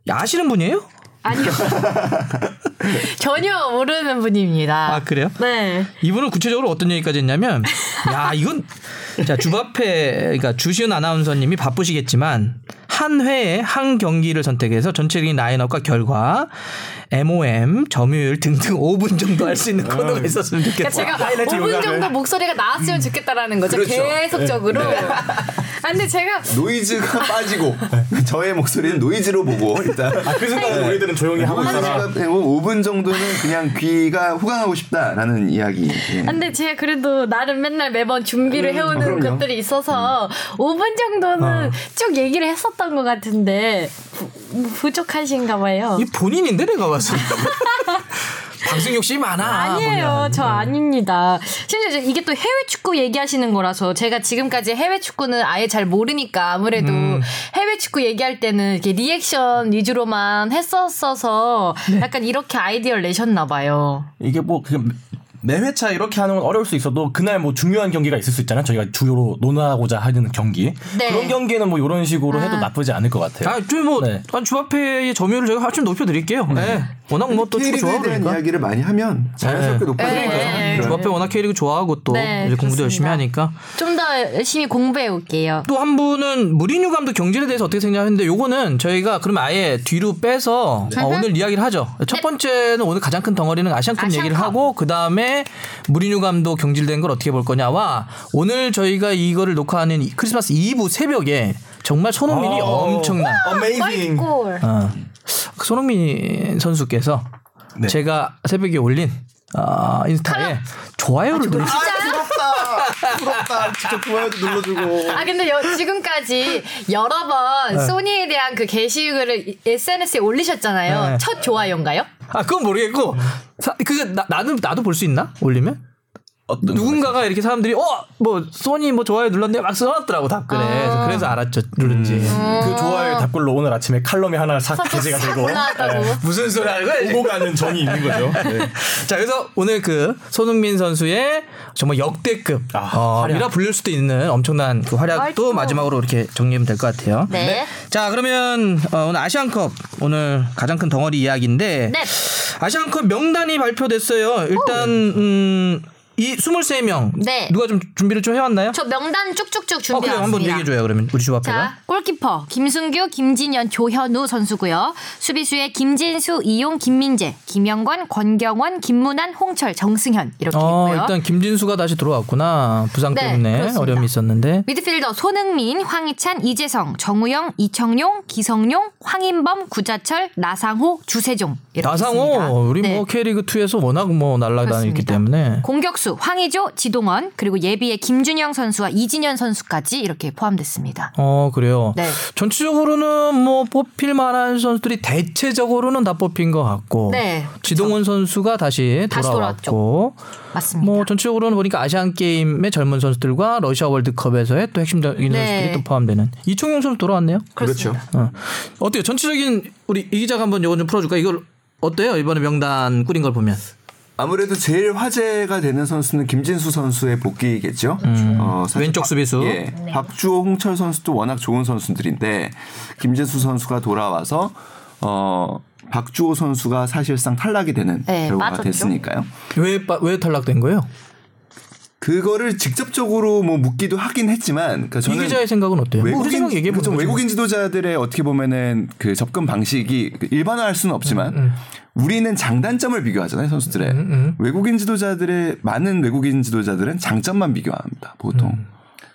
야, 아시는 분이에요? 아니요. 전혀 모르는 분입니다. 아 그래요? 네. 이분은 구체적으로 어떤 얘기까지 했냐면, 야, 이건, 자, 주바페, 그러니까 주시은 아나운서님이 바쁘시겠지만, 한 회에 한 경기를 선택해서 전체적인 라인업과 결과, MOM, 점유율 등등 5분 정도 할 수 있는 코너가 있었으면 그러니까 좋겠다. 제가 하이라이트 5분 요약을. 정도 목소리가 나왔으면 좋겠다라는 거죠. 그렇죠. 계속적으로. 아, 근데 제가 노이즈가 빠지고 저의 목소리는 노이즈로 보고 일단 그 순간에 우리들은 조용히 하고 되고 5분 정도는 그냥 귀가 호강하고 싶다라는 이야기. 예. 근데 제가 그래도 나름 맨날 매번 준비를 해오는 아, 그럼요. 것들이 있어서 5분 정도는 쭉 얘기를 했었던 것 같은데 부, 부족하신가 봐요. 이 본인인데 내가 때. 방송 욕심이 많아. 아니에요. 보면. 저 아닙니다. 심지어 이게 또 해외 축구 얘기하시는 거라서 제가 지금까지 해외 축구는 아예 잘 모르니까 아무래도 음. 해외 축구 얘기할 때는 이렇게 리액션 위주로만 했었어서 네. 약간 이렇게 아이디어를 내셨나 봐요. 이게 뭐 그냥 매회차 이렇게 하는 건 어려울 수 있어도 그날 뭐 중요한 경기가 있을 수 있잖아요. 저희가 주요로 논하고자 하는 경기. 네. 그런 경기에는 뭐 이런 식으로 해도 아. 나쁘지 않을 것 같아요. 아, 좀뭐 네. 한 주바페의 점유율을 저희가 좀 높여 드릴게요. 네. 워낙 뭐 또 축구 K리그에 좋아하고 대한 그러니까. 이야기를 많이 하면 자연스럽게 높아지니까. 네. 주바페 워낙 K리그 좋아하고 또 네, 이제 공부도 그렇습니다. 열심히 하니까 좀 더 열심히 공부해 올게요. 또 한 분은 무리뉴 감독 경질에 대해서 어떻게 생각하는데 요거는 저희가 그러면 아예 뒤로 빼서 어, 오늘 이야기를 하죠. 첫 번째는 오늘 가장 큰 덩어리는 아시안컵 아시안컵. 얘기를 하고 그 다음에 무리뉴 감독 경질된 걸 어떻게 볼 거냐와 오늘 저희가 이거를 녹화하는 이 크리스마스 이브 새벽에 정말 손흥민이 엄청난 어메이징. 골. 어, 손흥민 선수께서 제가 새벽에 올린 어, 인스타에 좋아요를 누르 부럽다. 직접 좋아요도 눌러주고. 아 근데 여- 지금까지 여러 번 소니에 대한 그 게시글을 SNS에 올리셨잖아요. 네. 첫 좋아요인가요? 아 그건 모르겠고 사, 그게 나, 나도 나도 볼 수 있나 올리면 누군가가 이렇게 사람들이 어 뭐 소니 뭐 좋아요 눌렀는데 막 써놨더라고 답글에 그래서, 그래서 알았죠 누른지 그 좋아요 답글로 오늘 아침에 칼럼이 하나 싹 게재가 되고 올라왔다고. 무슨 소리 하는 거야 오고 가는 정이 있는 거죠. 네. 자 그래서 오늘 그 손흥민 선수의 정말 역대급 아, 어, 활약. 이라 불릴 수도 있는 엄청난 그 활약도 활동. 마지막으로 이렇게 정리하면 될 것 같아요. 네. 자 그러면 어, 오늘 아시안컵 오늘 가장 큰 덩어리 이야기인데 네. 아시안컵 명단이 발표됐어요. 일단 음, 이 23명 네. 누가 좀 준비를 좀 해왔나요? 저 명단 쭉쭉쭉 어, 그래 준비해왔습니다. 한번 얘기해줘요 그러면 우리 조합회가. 자, 골키퍼 김승규, 김진현, 조현우 선수고요. 수비수에 김진수, 이용, 김민재, 김영권, 권경원, 김문환, 홍철, 정승현 이렇게 어 있고요. 일단 김진수가 다시 들어왔구나 부상 네, 때문에 그렇습니다. 어려움이 있었는데. 미드필더 손흥민, 황희찬, 이재성, 정우영, 이청용, 기성용, 황인범, 구자철, 나상호, 주세종 이렇게 나상호 있습니다. 우리 네. 뭐 K리그 2에서 워낙 뭐 날라다녔기. 때문에 공격수 황의조, 지동원 그리고 예비의 김준영 선수와 이진현 선수까지 이렇게 포함됐습니다. 어 그래요. 네. 전체적으로는 뭐 뽑힐 만한 선수들이 대체적으로는 다 뽑힌 것 같고 네, 지동원 선수가 다시 다시 돌아왔고 맞습니다. 뭐 전체적으로는 보니까 아시안 게임의 젊은 선수들과 러시아 월드컵에서의 또 핵심적인 네. 선수들이 또 포함되는 이청용 선수 돌아왔네요. 그렇죠. 어. 어때요? 전체적인 우리 이 기자가 한번 이거 좀 풀어줄까? 이걸 어때요? 이번에 명단 꾸린 걸 보면. 아무래도 제일 화제가 되는 선수는 김진수 선수의 복귀겠죠. 어, 사실 왼쪽 박- 수비수. 예, 박주호, 홍철 선수도 워낙 좋은 선수들인데 김진수 선수가 돌아와서 어, 박주호 선수가 사실상 탈락이 되는 네, 결과가 빠졌죠. 됐으니까요. 왜, 빠- 왜 탈락된 거예요? 그거를 직접적으로 뭐 묻기도 하긴 했지만 그러니까 이 저는 기자의 생각은 어때요? 뭐 우리 생각 얘기해 그렇죠. 보죠. 외국인 지도자들의 어떻게 보면은 그 접근 방식이 그 일반화할 수는 없지만 음, 우리는 장단점을 비교하잖아요 선수들의 음, 외국인 지도자들의 많은 외국인 지도자들은 장점만 비교합니다 보통. 음.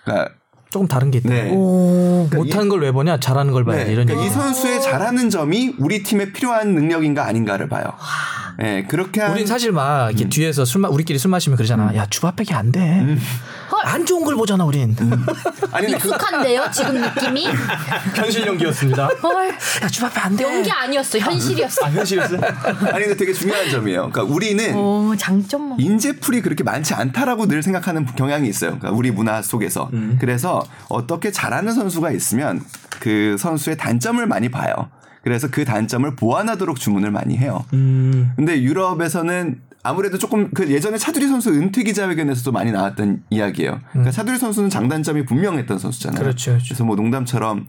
그러니까 조금 다른 게 있다. 네. 못하는 걸 왜 보냐? 잘하는 걸 봐야지. 네, 이런 그러니까 이 얘기. 선수의 잘하는 점이 우리 팀에 필요한 능력인가 아닌가를 봐요. 네, 그렇게 한 우린 사실 막 음. 이렇게 뒤에서 술 마, 우리끼리 술 마시면 그러잖아. 야 주바백이 안 돼. 안 좋은 걸 보잖아 우린. 아니 근데 그, 익숙한데요, 지금 느낌이? 현실 연기였습니다. 헐, 야 주바백 안 돼. 연기 아니었어, 현실이었어. 아 현실이었어요? 아니 근데 되게 중요한 점이에요. 그러니까 우리는 오, 장점만. 인재풀이 그렇게 많지 않다라고 늘 생각하는 경향이 있어요. 그러니까 우리 문화 속에서. 그래서 어떻게 잘하는 선수가 있으면 그 선수의 단점을 많이 봐요. 그래서 그 단점을 보완하도록 주문을 많이 해요. 근데 유럽에서는 아무래도 조금 그 예전에 차두리 선수 은퇴 기자회견에서도 많이 나왔던 이야기예요. 그러니까 차두리 선수는 장단점이 분명했던 선수잖아요. 그렇죠, 그렇죠. 그래서 뭐 농담처럼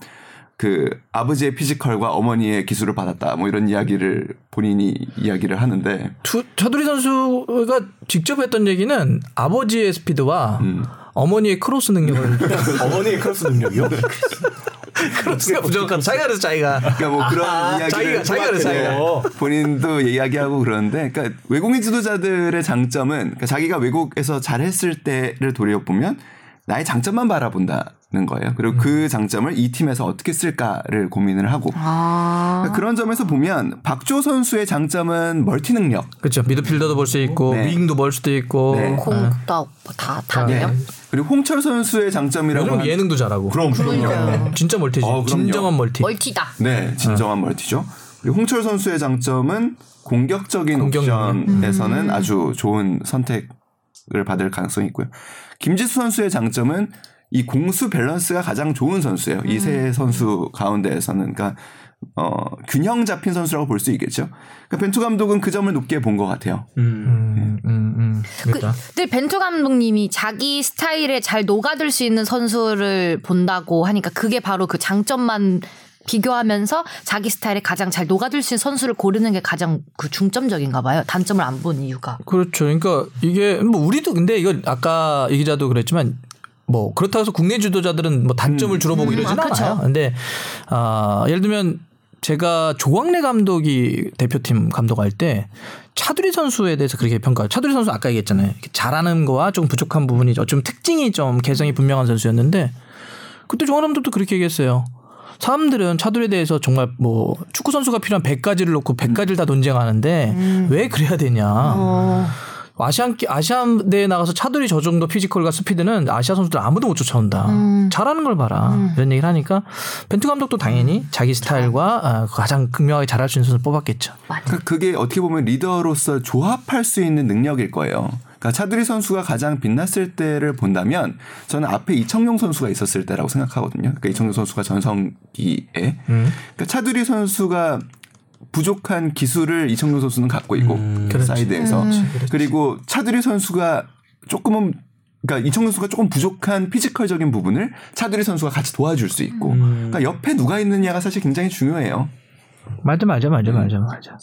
그 아버지의 피지컬과 어머니의 기술을 받았다 뭐 이런 이야기를 본인이 이야기를 하는데 투, 차두리 선수가 직접 했던 얘기는 아버지의 스피드와 음. 어머니의 크로스 능력을 어머니의 크로스 능력이요? 크로스가 부족한 자기가 그래서 자기가 그러니까 뭐 그런 아, 이야기를 자기가- 자기가 그래, 자기가. 본인도 이야기하고 그러는데 그러니까 외국인 지도자들의 장점은 그러니까 자기가 외국에서 잘했을 때를 돌려 보면 나의 장점만 바라본다 는 거예요. 그리고 음. 그 장점을 이 팀에서 어떻게 쓸까를 고민을 하고 아. 그러니까 그런 점에서 보면 박주호 선수의 장점은 멀티 능력. 그렇죠 미드필더도 볼 수 있고 네. 윙도 볼 수도 있고 네. 공다 다 다네요. 그리고 홍철 선수의 장점이라고 하면 예능도 잘하고 그럼 그러니까요. 진짜 멀티지 어, 그럼요. 진정한 멀티 멀티다. 네, 진정한 멀티죠. 그리고 홍철 선수의 장점은 공격적인 공격 옵션에서는 아주 좋은 선택을 받을 가능성이 있고요. 김지수 선수의 장점은 이 공수 밸런스가 가장 좋은 선수예요. 이세 선수 가운데에서는 그러니까 어, 균형 잡힌 선수라고 볼 수 있겠죠. 그러니까 벤투 감독은 그 점을 높게 본 것 같아요. 음, 음, 음. 그, 그렇다. 늘 벤투 감독님이 자기 스타일에 잘 녹아들 수 있는 선수를 본다고 하니까 그게 바로 그 장점만 비교하면서 자기 스타일에 가장 잘 녹아들 수 있는 선수를 고르는 게 가장 그 중점적인가 봐요. 단점을 안 본 이유가. 그렇죠. 그러니까 이게 뭐 우리도 근데 이거 아까 이 기자도 그랬지만 뭐 그렇다고 해서 국내 지도자들은 뭐 단점을 주로 보고 이러진 아, 그렇죠. 않아요. 근데 아 예를 들면 제가 조광래 감독이 대표팀 감독할 때 차두리 선수에 대해서 그렇게 평가. 차두리 선수 아까 얘기했잖아요. 잘하는 거와 좀 부족한 부분이 좀 특징이 좀 개성이 분명한 선수였는데 그때 조광래 감독도 그렇게 얘기했어요. 사람들은 차두리에 대해서 정말 뭐 축구 선수가 필요한 100가지를 놓고 100가지를 다 논쟁하는데 왜 그래야 되냐. 어. 아시안 아시안 대회 나가서 차두리 저 정도 피지컬과 스피드는 아시아 선수들 아무도 못 쫓아온다. 잘하는 걸 봐라. 이런 얘기를 하니까 벤투 감독도 당연히 자기 스타일과 아, 가장 극명하게 잘할 수 있는 선수 를 뽑았겠죠. 그러니까 그게 어떻게 보면 리더로서 조합할 수 있는 능력일 거예요. 그러니까 차두리 선수가 가장 빛났을 때를 본다면 저는 앞에 이청용 선수가 있었을 때라고 생각하거든요. 그러니까 이청용 선수가 전성기에 그러니까 차두리 선수가 부족한 기술을 이청용 선수는 갖고 있고 사이드에서. 그리고 차두리 선수가 조금은 그러니까 이청용 선수가 조금 부족한 피지컬적인 부분을 차두리 선수가 같이 도와줄 수 있고. 그러니까 옆에 누가 있느냐가 사실 굉장히 중요해요. 맞아 맞아 맞아 맞아 맞아.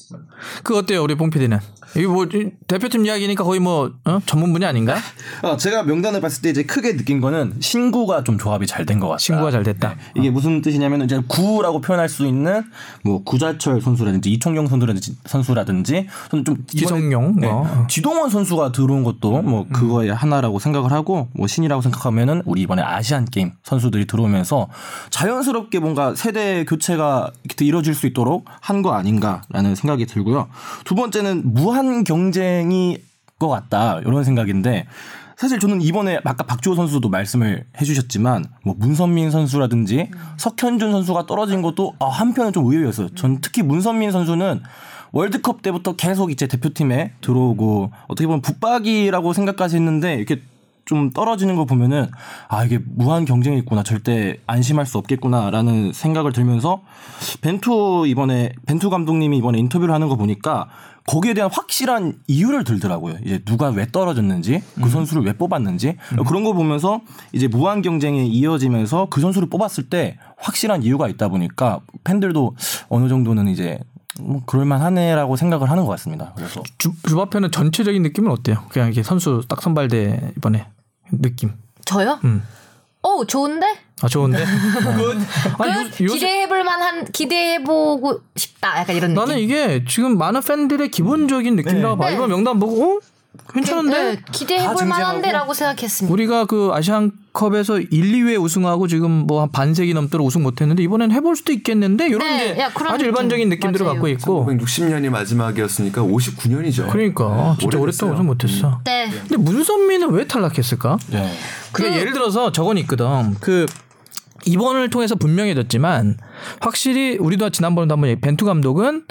그 어때요 우리 봉 PD는? 이거 뭐 이- 대표팀 이야기니까 거의 뭐 어? 전문 분야 아닌가? 어, 제가 명단을 봤을 때 이제 크게 느낀 거는 신구가 좀 조합이 잘 된 것 같다. 신구가 잘 됐다. 이게 무슨 뜻이냐면 이제 구라고 표현할 수 있는 뭐 구자철 선수라든지 이청용 선수라든지 선수라든지 저는 좀 지성용, 네, 뭐. 지동원 선수가 들어온 것도 뭐 그거의 하나라고 생각을 하고 뭐 신이라고 생각하면은 우리 이번에 아시안 게임 선수들이 들어오면서 자연스럽게 뭔가 세대 교체가 이렇게 이루어질 수 있도록 한 거 아닌가라는 생각이 들고요. 두 번째는 무한 경쟁이 것 같다 이런 생각인데 사실 저는 이번에 아까 박주호 선수도 말씀을 해주셨지만 뭐 문선민 선수라든지 석현준 선수가 떨어진 것도 아, 한편은 좀 의외였어요. 전 특히 문선민 선수는 월드컵 때부터 계속 이제 대표팀에 들어오고 어떻게 보면 붙박이라고 생각까지 했는데 이렇게 좀 떨어지는 거 보면은 아 이게 무한 경쟁이 있구나. 절대 안심할 수 없겠구나라는 생각을 들면서 벤투 이번에 벤투 감독님이 이번에 인터뷰를 하는 거 보니까 거기에 대한 확실한 이유를 들더라고요. 이제 누가 왜 떨어졌는지, 그 선수를 왜 뽑았는지. 그런 거 보면서 이제 무한 경쟁이 이어지면서 그 선수를 뽑았을 때 확실한 이유가 있다 보니까 팬들도 어느 정도는 이제 뭐 그럴만하네라고 생각을 하는 것 같습니다. 그래서 주, 주바페는 전체적인 느낌은 어때요? 그냥 이게 선수 딱 선발대 이번에 느낌. 저요? 음. 어 좋은데? 아 좋은데. 아니, 요- 그 요새- 기대해볼 만한 기대해보고 싶다. 약간 이런 느낌. 나는 이게 지금 많은 팬들의 기본적인 느낌이라고 봐. 네. 이번 명단 보고 어? 괜찮은데? 네, 다 기대해볼? 만한데라고 생각했습니다. 우리가 그 아시안컵에서 1, 2회 우승하고 지금 뭐 한 반세기 넘도록 우승 못했는데 이번엔 해볼 수도 있겠는데 이런 네, 게 야, 아주 느낌. 일반적인 느낌들을 맞아요. 갖고 있고 1960년이 마지막이었으니까 59년이죠. 그러니까 진짜 오랫동안 우승 못했어. 네. 근데 문선민은 왜 탈락했을까? 네. 그게 예를 들어서 저건 있거든. 그 이번을 통해서 분명해졌지만 확실히 우리도 지난번에도 한번 얘기- 벤투 감독은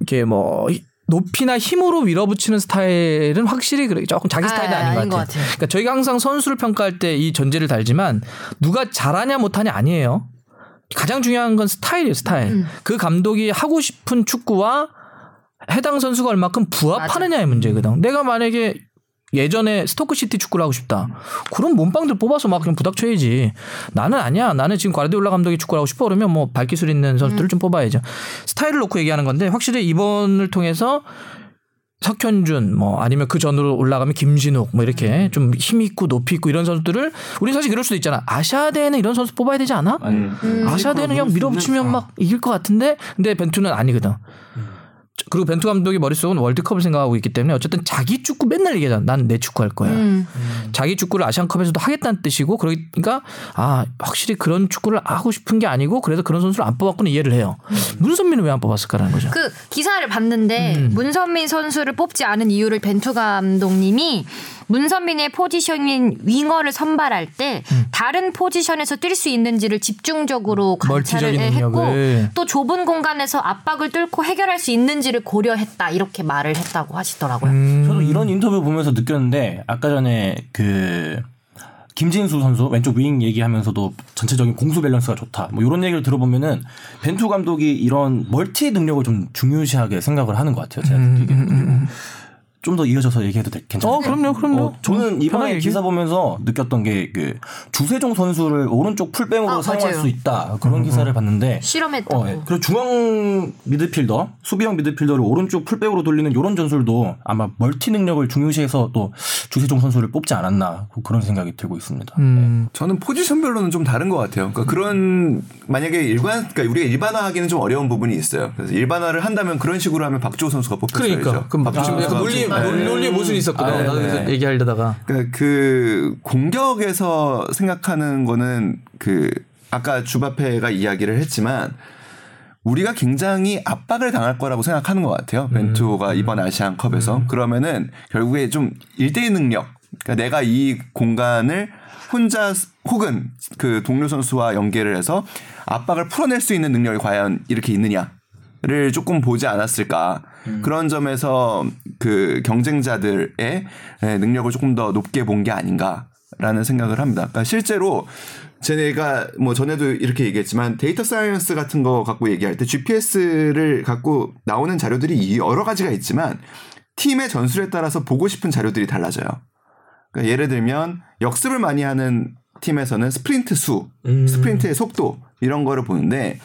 이렇게 뭐 히- 높이나 힘으로 밀어붙이는 스타일은 확실히 그래 조금 자기 아, 스타일이 아닌 것 아닌 것 같아요. 같아요. 그러니까 저희가 항상 선수를 평가할 때 이 전제를 달지만 누가 잘하냐 못하냐 아니에요. 가장 중요한 건 스타일이에요, 스타일. 음. 그 감독이 하고 싶은 축구와 해당 선수가 얼마큼 부합하느냐의 문제거든. 내가 만약에 예전에 스토크시티 축구를 하고 싶다. 그럼 몸빵들 뽑아서 막 그냥 부닥쳐야지. 나는 아니야. 나는 지금 과르디올라 감독이 축구를 하고 싶어 그러면 뭐 발기술 있는 선수들을 좀 뽑아야죠. 스타일을 놓고 얘기하는 건데 확실히 이번을 통해서 석현준 뭐 아니면 그 전으로 올라가면 김진욱 뭐 이렇게 좀 힘 있고 높이 있고 이런 선수들을 우리 사실 그럴 수도 있잖아. 아시아 대회는 이런 선수 뽑아야 되지 않아? 아시아 대회는 그냥 밀어붙이면 막 이길 것 같은데 근데 벤투는 아니거든. 그리고 벤투 감독이 머릿속은 월드컵을 생각하고 있기 때문에 어쨌든 자기 축구 맨날 얘기하잖아. 난 내 축구 할 거야. 음. 자기 축구를 아시안컵에서도 하겠다는 뜻이고 그러니까 아 확실히 그런 축구를 하고 싶은 게 아니고 그래서 그런 선수를 안 뽑았구나 이해를 해요. 문선민은 왜 안 뽑았을까라는 거죠. 그 기사를 봤는데 음. 문선민 선수를 뽑지 않은 이유를 벤투 감독님이 문선민의 포지션인 윙어를 선발할 때 음. 다른 포지션에서 뛸 수 있는지를 집중적으로 관찰을 했고 능력을. 또 좁은 공간에서 압박을 뚫고 해결할 수 있는지를 고려했다 이렇게 말을 했다고 하시더라고요. 음. 저도 이런 인터뷰 보면서 느꼈는데 아까 전에 그 김진수 선수 왼쪽 윙 얘기하면서도 전체적인 공수 밸런스가 좋다. 뭐 이런 얘기를 들어보면은 벤투 감독이 이런 멀티 능력을 좀 중요시하게 생각을 하는 것 같아요. 제가 느끼기에는. 좀 더 이어져서 얘기해도 될- 괜찮아요? 어 그럼요 그럼요. 어, 저는 편하게 이번에 얘기해. 기사 보면서 느꼈던 게 그 주세종 선수를 오른쪽 풀백으로 아, 사용할 맞아요. 수 있다 그런 기사를 봤는데 실험했다고. 어, 예. 그리고 중앙 미드필더, 수비형 미드필더를 오른쪽 풀백으로 돌리는 이런 전술도 아마 멀티 능력을 중요시해서 또 주세종 선수를 뽑지 않았나 그런 생각이 들고 있습니다. 음. 저는 포지션별로는 좀 다른 것 같아요. 그러니까 그런 만약에 일관, 그러니까 우리가 일반화하기는 좀 어려운 부분이 있어요. 그래서 일반화를 한다면 그런 식으로 하면 박주호 선수가 뽑혔어야죠. 그러니까 그럼 박주호 약간 선수가 논리 좀- 네. 논리 모순이 있었거든. 아, 나도 네. 그래서 얘기하려다가 그러니까 그 공격에서 생각하는 거는 그 아까 주바페가 이야기를 했지만 우리가 굉장히 압박을 당할 거라고 생각하는 것 같아요. 벤투가 이번 아시안컵에서 그러면은 결국에 좀 1대1 능력. 그러니까 내가 이 공간을 혼자 혹은 그 동료 선수와 연계를 해서 압박을 풀어낼 수 있는 능력이 과연 이렇게 있느냐를 조금 보지 않았을까. 그런 점에서 그 경쟁자들의 예, 능력을 조금 더 높게 본 게 아닌가라는 생각을 합니다. 그러니까 실제로 제가 뭐 전에도 이렇게 얘기했지만 data science 같은 거 갖고 얘기할 때 GPS를 갖고 나오는 자료들이 여러 가지가 있지만 팀의 전술에 따라서 보고 싶은 자료들이 달라져요. 그러니까 예를 들면 역습을 많이 하는 팀에서는 스프린트 수, 스프린트의 속도 이런 거를 보는데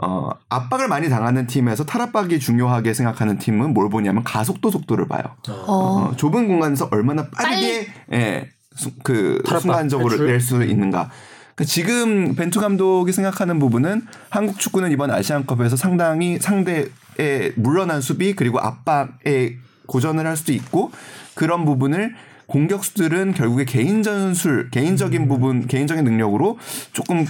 어, 압박을 많이 당하는 팀에서 탈압박이 중요하게 생각하는 팀은 뭘 보냐면 가속도 속도를 봐요. 어. 어, 좁은 공간에서 얼마나 빠르게 예, 수- 그 탈압박, 순간적으로. 낼 수 있는가. 그러니까 지금 벤투 감독이 생각하는 부분은 한국 축구는 이번 아시안컵에서 상당히 상대의 물러난 수비 그리고 압박에 고전을 할 수도 있고 그런 부분을 공격수들은 결국에 개인 전술, 개인적인 부분, 개인적인 능력으로 조금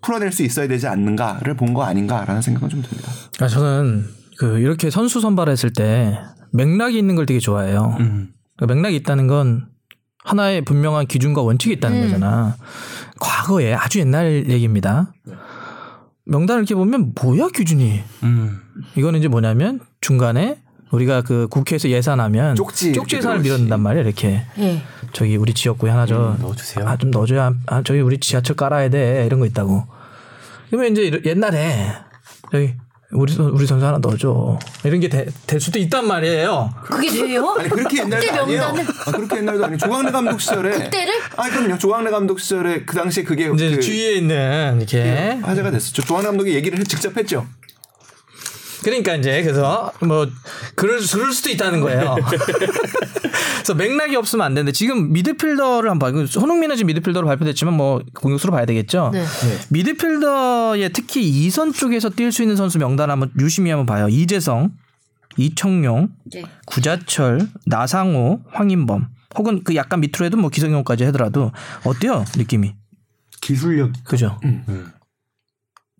풀어낼 수 있어야 되지 않는가를 본 거 아닌가라는 생각은 좀 듭니다. 아, 저는 그 이렇게 선수 선발했을 때 맥락이 있는 걸 되게 좋아해요. 음. 그 맥락이 있다는 건 하나의 분명한 기준과 원칙이 있다는 음. 거잖아. 과거에 아주 옛날 얘기입니다. 명단을 이렇게 보면 뭐야 기준이? 음. 이거는 이제 뭐냐면 중간에 우리가 그 국회에서 예산하면 쪽지 쪽지 예산을. 밀어낸단 말이야 이렇게 예. 저기 우리 지역구에 하나 저 음, 넣어주세요. 아 좀 넣어줘야 아 저기 우리 지하철 깔아야 돼 이런 거 있다고 그러면 이제 옛날에 저기 우리 선 우리 선수 하나 넣어줘 이런 게될 수도 있단 말이에요 그게 돼요? 아니 그렇게 옛날도 그때 아니에요. 아, 그렇게 옛날도 아니에요. 조광래 감독 시절에 그때를? 아 그럼요. 조광래 감독 시절에 그 당시에 그게 이제 그 주위에 있는 이렇게 화제가 됐었죠. 조광래 감독이 얘기를 직접 했죠. 그러니까 이제 그래서 뭐 그럴, 그럴 수도 있다는 거예요. 그래서 맥락이 없으면 안 되는데 지금 미드필더를 한번 봐요. 손흥민은 지금 미드필더로 발표됐지만 뭐 공격수로 봐야 되겠죠. 네. 미드필더에 특히 이선 쪽에서 뛸 수 있는 선수 명단 한번 유심히 한번 봐요. 이재성, 이청용, 네. 구자철, 나상호, 황인범 혹은 그 약간 밑으로 해도 뭐 기성용까지 하더라도 어때요 느낌이? 기술력. 그죠? 음.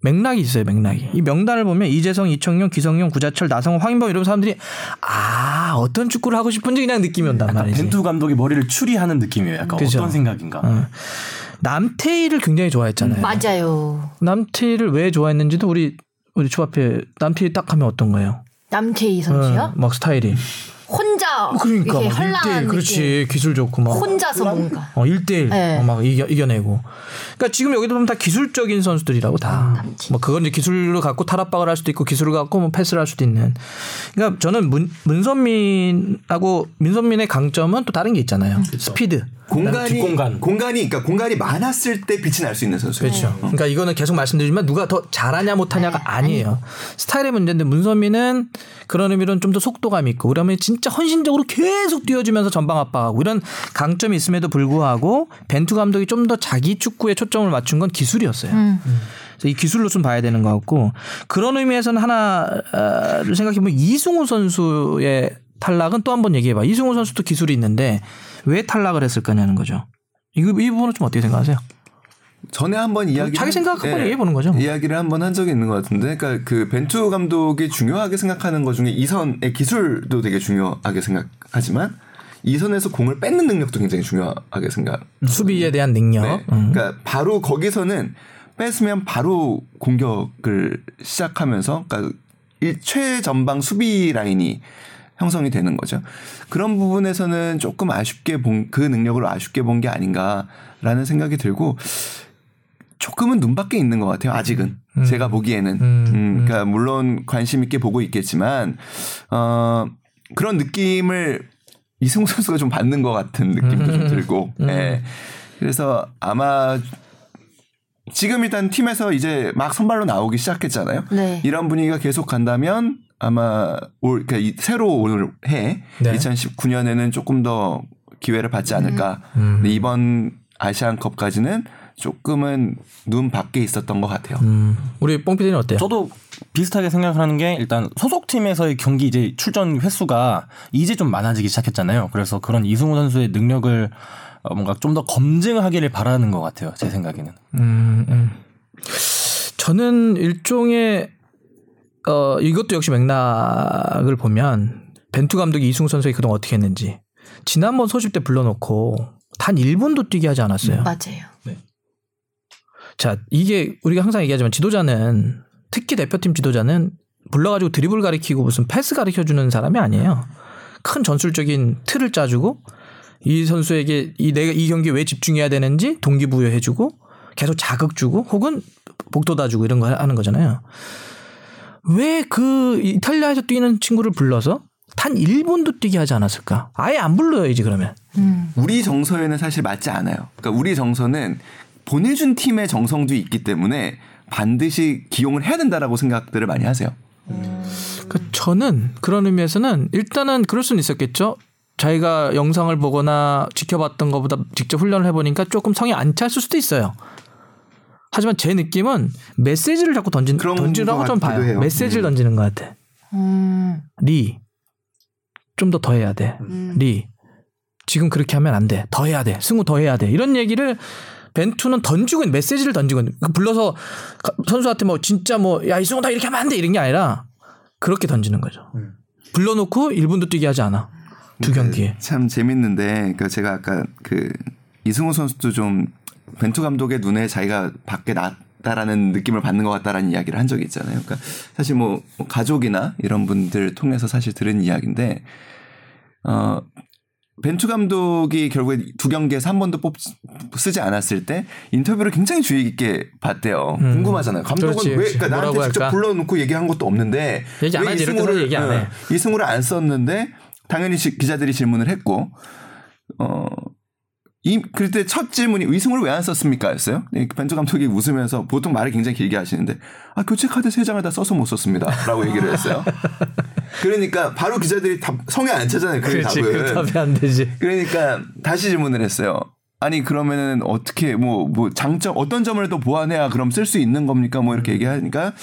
맥락이 있어요, 맥락이. 이 명단을 보면 이재성, 이청용, 기성용, 구자철, 나성호, 황인범 이런 사람들이 아 어떤 축구를 하고 싶은지 그냥 느낌이 온단 말이지. 벤투 감독이 머리를 추리하는 느낌이에요. 약간 그죠. 어떤 생각인가. 어. 남태희를 굉장히 좋아했잖아요. 맞아요. 남태희를 왜 좋아했는지도 우리 우리 조합에 남태희 딱 하면 어떤 거예요? 남태희 선수요? 어, 막 스타일이. 혼자 그러니까 이렇게 막 헐랑한 1대1 느낌. 그렇지 기술 좋고 막 혼자서 뭔가. 어 1대1 네. 어, 막 이겨, 이겨내고. 그러니까 지금 여기도 보면 다 기술적인 선수들이라고 다. 뭐 그건 이제 기술로 갖고 탈압박을 할 수도 있고 기술을 갖고 뭐 패스를 할 수도 있는. 그러니까 저는 문, 문선민하고 민선민의 강점은 또 다른 게 있잖아요. 스피드. 공간이 뒷공간. 공간이 그러니까 공간이 많았을 때 빛이 날 수 있는 선수. 그렇죠. 그러니까 이거는 계속 말씀드리지만 누가 더 잘하냐 못하냐가 아니에요. 스타일의 문제인데 문선민은 그런 의미로는 좀 더 속도감 있고 그러면 진짜 헌신적으로 계속 뛰어주면서 전방 압박하고 이런 강점이 있음에도 불구하고 벤투 감독이 좀 더 자기 축구에 초점을 맞춘 건 기술이었어요. 그래서 이 기술로 좀 봐야 되는 것 같고 그런 의미에서는 하나를 생각해 보면 이승우 선수의 탈락은 또 한 번 얘기해 봐. 이승우 선수도 기술이 있는데 왜 탈락을 했을 거냐는 거죠. 이거 이 부분은 좀 어떻게 생각하세요? 전에 한번 이야기 자기 생각 한번 얘기해 보는 거죠. 뭐. 이야기를 한번 한 적이 있는 것 같은데, 그러니까 그 벤투 감독이 중요하게 생각하는 것 중에 이선의 기술도 되게 중요하게 생각하지만 이선에서 공을 뺏는 능력도 굉장히 중요하게 생각. 수비에 대한 능력. 네. 음. 그러니까 바로 거기서는 뺏으면 바로 공격을 시작하면서 그러니까 이 최전방 수비 라인이 형성이 되는 거죠. 그런 부분에서는 조금 아쉽게 본 그 능력을 아쉽게 본 게 아닌가라는 생각이 들고 조금은 눈 밖에 있는 것 같아요. 아직은 제가 보기에는. 음, 그러니까 물론 관심 있게 보고 있겠지만 어 그런 느낌을 이승우 선수가 좀 받는 것 같은 느낌도 좀 들고. 예. 그래서 아마 지금 일단 팀에서 이제 막 선발로 나오기 시작했잖아요. 네. 이런 분위기가 계속 간다면 아마 올 그러니까 이 새로 올해 네. 2019년에는 조금 더 기회를 받지 않을까. 음. 근데 이번 아시안컵까지는 조금은 눈 밖에 있었던 것 같아요. 음. 우리 뽕피디는 어때요? 저도 비슷하게 생각을 하는 게 일단 소속팀에서의 경기 이제 출전 횟수가 이제 좀 많아지기 시작했잖아요. 그래서 그런 이승우 선수의 능력을 어, 뭔가 좀 더 검증하기를 바라는 것 같아요. 제 생각에는. 음, 음. 저는 일종의 어 이것도 역시 맥락을 보면 벤투 감독이 이승우 선수에게 그동안 어떻게 했는지 지난번 소집 때 불러놓고 단 1분도 뛰게 하지 않았어요. 맞아요. 자, 이게 우리가 항상 얘기하지만 지도자는 특히 대표팀 지도자는 불러가지고 드리블 가리키고 무슨 패스 가리켜 주는 사람이 아니에요. 큰 전술적인 틀을 짜주고 이 선수에게 이 내가 이 경기에 왜 집중해야 되는지 동기부여해 주고 계속 자극 주고 혹은 복돋아 주고 이런 거 하는 거잖아요. 왜 그 이탈리아에서 뛰는 친구를 불러서 단 1분도 뛰게 하지 않았을까? 아예 안 불러야지 그러면. 음. 우리 정서에는 사실 맞지 않아요. 그러니까 우리 정서는 보내준 팀의 정성도 있기 때문에 반드시 기용을 해야 된다라고 생각들을 많이 하세요. 그 저는 그런 의미에서는 일단은 그럴 수는 있었겠죠. 자기가 영상을 보거나 지켜봤던 것보다 직접 훈련을 해보니까 조금 성이 안 찼을 수도 있어요. 하지만 제 느낌은 메시지를 자꾸 던진 던지라고 것좀 봐요. 해요. 메시지를 음. 던지는 것 같아. 음. 리, 좀 더 더 해야 돼. 음. 리, 지금 그렇게 하면 안 돼. 더 해야 돼. 승우 더 해야 돼. 이런 얘기를 벤투는 던지고 있는 메시지를 던지고 있는 그 불러서 가- 선수한테 뭐 진짜 뭐 야 이승우 다 이렇게 하면 안 돼 이런 게 아니라 그렇게 던지는 거죠. 불러놓고 1분도 뛰게 하지 않아. 두 경기에. 참 재밌는데, 그러니까 제가 아까 그 이승우 선수도 좀 벤투 감독의 눈에 자기가 밖에 났다라는 느낌을 받는 것 같다라는 이야기를 한 적이 있잖아요. 그러니까 사실 뭐 가족이나 이런 분들 통해서 사실 들은 이야기인데, 어, 벤투 감독이 결국에 두 경기에서 한 번도 뽑 쓰지 않았을 때 인터뷰를 굉장히 주의 깊게 봤대요. 음. 궁금하잖아요. 감독은 그렇지, 왜 그렇지. 그러니까 나한테 직접 할까? 불러놓고 얘기한 것도 없는데 얘기 안왜 이승우를- 얘기 안 해. 어, 이승우를 안 썼는데 당연히 지- 기자들이 질문을 했고 어. 이 그때 첫 질문이 이승우를 왜 안 썼습니까?였어요. 벤투 감독이 웃으면서 보통 말을 굉장히 길게 하시는데 아 교체 카드 세 장을 다 써서 못 썼습니다라고 얘기를 했어요. 그러니까 바로 기자들이 답 성에 안 차잖아요. 그 그렇지. 답은. 그 답이 안 되지. 그러니까 다시 질문을 했어요. 아니 그러면은 어떻게 뭐뭐 장점 어떤 점을 더 보완해야 그럼 쓸 수 있는 겁니까? 뭐 이렇게 얘기하니까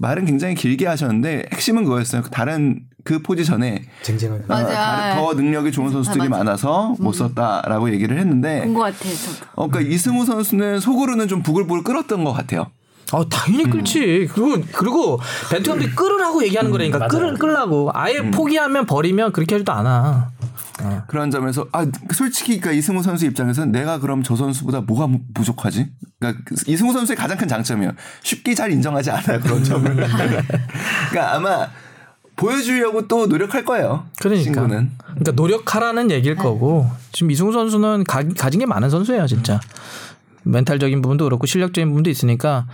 말은 굉장히 길게 하셨는데 핵심은 그거였어요. 다른 그 포지션에 쟁쟁한. 어, 다른 더 능력이 좋은 선수들이 맞아. 많아서 못 썼다라고 얘기를 했는데 본것 같아요. 저도. 어, 그러니까 이승우 선수는 속으로는 좀 부글부글 끓었던 것 같아요. 아 당연히 끌지. 그리고 그리고 벤투 감독이 끌으라고 얘기하는 거라니까. 맞아요. 끌 끌라고. 아예 포기하면 버리면 그렇게 하지도 않아. 그런 점에서 아 솔직히 그러니까 이승우 선수 입장에서는 내가 그럼 저 선수보다 뭐가 무- 부족하지? 그러니까 그 이승우 선수의 가장 큰 장점이에요. 쉽게 잘 인정하지 않아요 그런 점을. 그러니까 아마 보여주려고 또 노력할 거예요. 그러니까. 친구는. 그러니까 노력하라는 얘기일 거고 지금 이승우 선수는 가, 가진 게 많은 선수예요, 진짜. 멘탈적인 부분도 그렇고 실력적인 부분도 있으니까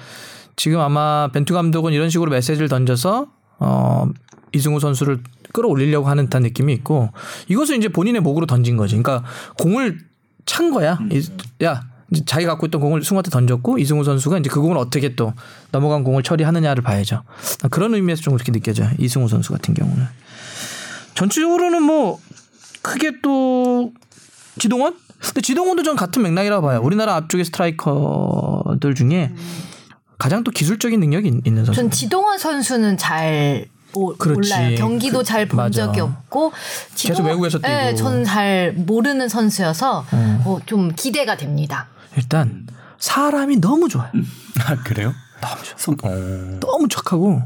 지금 아마 벤투 감독은 이런 식으로 메시지를 던져서 어 이승우 선수를 끌어올리려고 하는 듯한 느낌이 있고 이것을 이제 본인의 목으로 던진 거지. 그러니까 공을 찬 거야. 이- 야, 이제 자기 갖고 있던 공을 승우한테 던졌고 이승우 선수가 이제 그 공을 어떻게 또 넘어간 공을 처리하느냐를 봐야죠. 그런 의미에서 좀 그렇게 느껴져요. 이승우 선수 같은 경우는. 전체적으로는 뭐 크게 또 지동원? 근데 지동원도 전 같은 맥락이라고 봐요. 우리나라 앞쪽의 스트라이커들 중에 가장 또 기술적인 능력이 있- 있는 선수. 전 지동원 선수는 잘 모, 그렇지. 몰라요. 경기도 잘본 맞아. 적이 없고 계속 외국에서 뛰고. 네, 저는 잘 모르는 선수여서 음. 어, 좀 기대가 됩니다. 일단 사람이 너무 좋아요. 아 그래요? 너무 좋아. 손. 어. 너무 착하고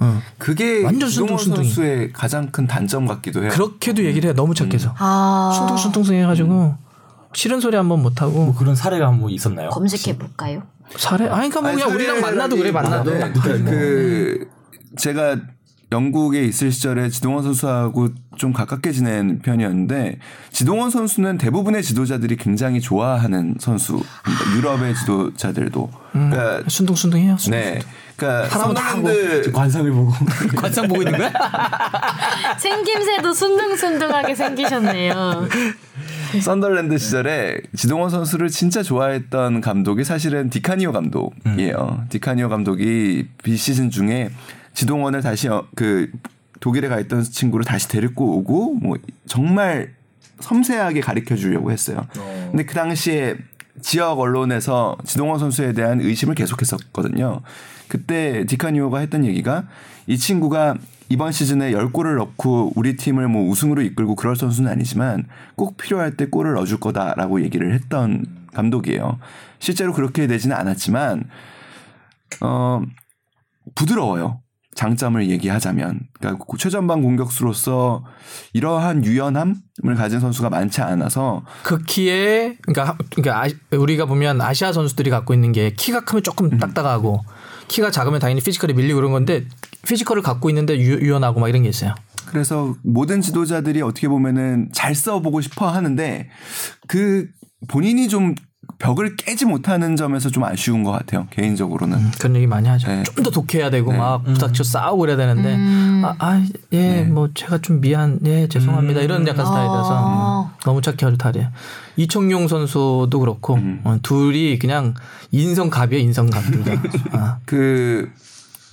어. 그게 완전 순둥순둥이. 선수의 가장 큰 단점 같기도 해요. 그렇게도 얘기를 해요. 너무 착해서 아 순둥순둥 해가지고 싫은 소리 한번 못 하고 뭐 그런 사례가 뭐 있었나요? 검색해 볼까요? 사례. 아니 그러니까 뭐 아니, 그냥 우리랑 만나도 그래 만나도. 네, 그 제가 영국에 있을 시절에 지동원 선수하고 좀 가깝게 지낸 편이었는데 지동원 선수는 대부분의 지도자들이 굉장히 좋아하는 선수. 유럽의 지도자들도. 그러니까 순둥순둥해요. 네. 그러니까 사람은 다 썬더랜드 관상을 보고 관상 보고 있는 거야? 생김새도 순둥순둥하게 생기셨네요. 썬더랜드 시절에 지동원 선수를 진짜 좋아했던 감독이 사실은 디카니오 감독이에요. 디카니오 감독이 비시즌 중에 지동원을 다시 어, 그 독일에 가 있던 친구를 다시 데리고 오고 뭐 정말 섬세하게 가르쳐 주려고 했어요. 근데 그 당시에 지역 언론에서 지동원 선수에 대한 의심을 계속했었거든요. 그때 디카니오가 했던 얘기가 이 친구가 이번 시즌에 10골을 넣고 우리 팀을 뭐 우승으로 이끌고 그럴 선수는 아니지만 꼭 필요할 때 골을 넣어줄 거다라고 얘기를 했던 감독이에요. 실제로 그렇게 되지는 않았지만 어 부드러워요. 장점을 얘기하자면 그러니까 최전방 공격수로서 이러한 유연함을 가진 선수가 많지 않아서 그 키에 그러니까 하- 그러니까 아, 우리가 보면 아시아 선수들이 갖고 있는 게 키가 크면 조금 음. 딱딱하고 키가 작으면 당연히 피지컬이 밀리고 그런 건데 피지컬을 갖고 있는데 유, 유연하고 막 이런 게 있어요. 그래서 모든 지도자들이 어떻게 보면은 잘 써보고 싶어 하는데 그 본인이 좀 벽을 깨지 못하는 점에서 좀 아쉬운 것 같아요 개인적으로는. 그런 얘기 많이 하죠. 네. 좀더 독해야 되고 막 부닥쳐 싸우고 그래야 되는데 아, 아, 예, 뭐 제가 좀 미안, 예, 죄송합니다. 이런 약간 스타일이라서 너무 착해 탈이에요. 이청용 선수도 그렇고 어, 둘이 그냥 인성갑이에요, 인성갑입니다. 아. 그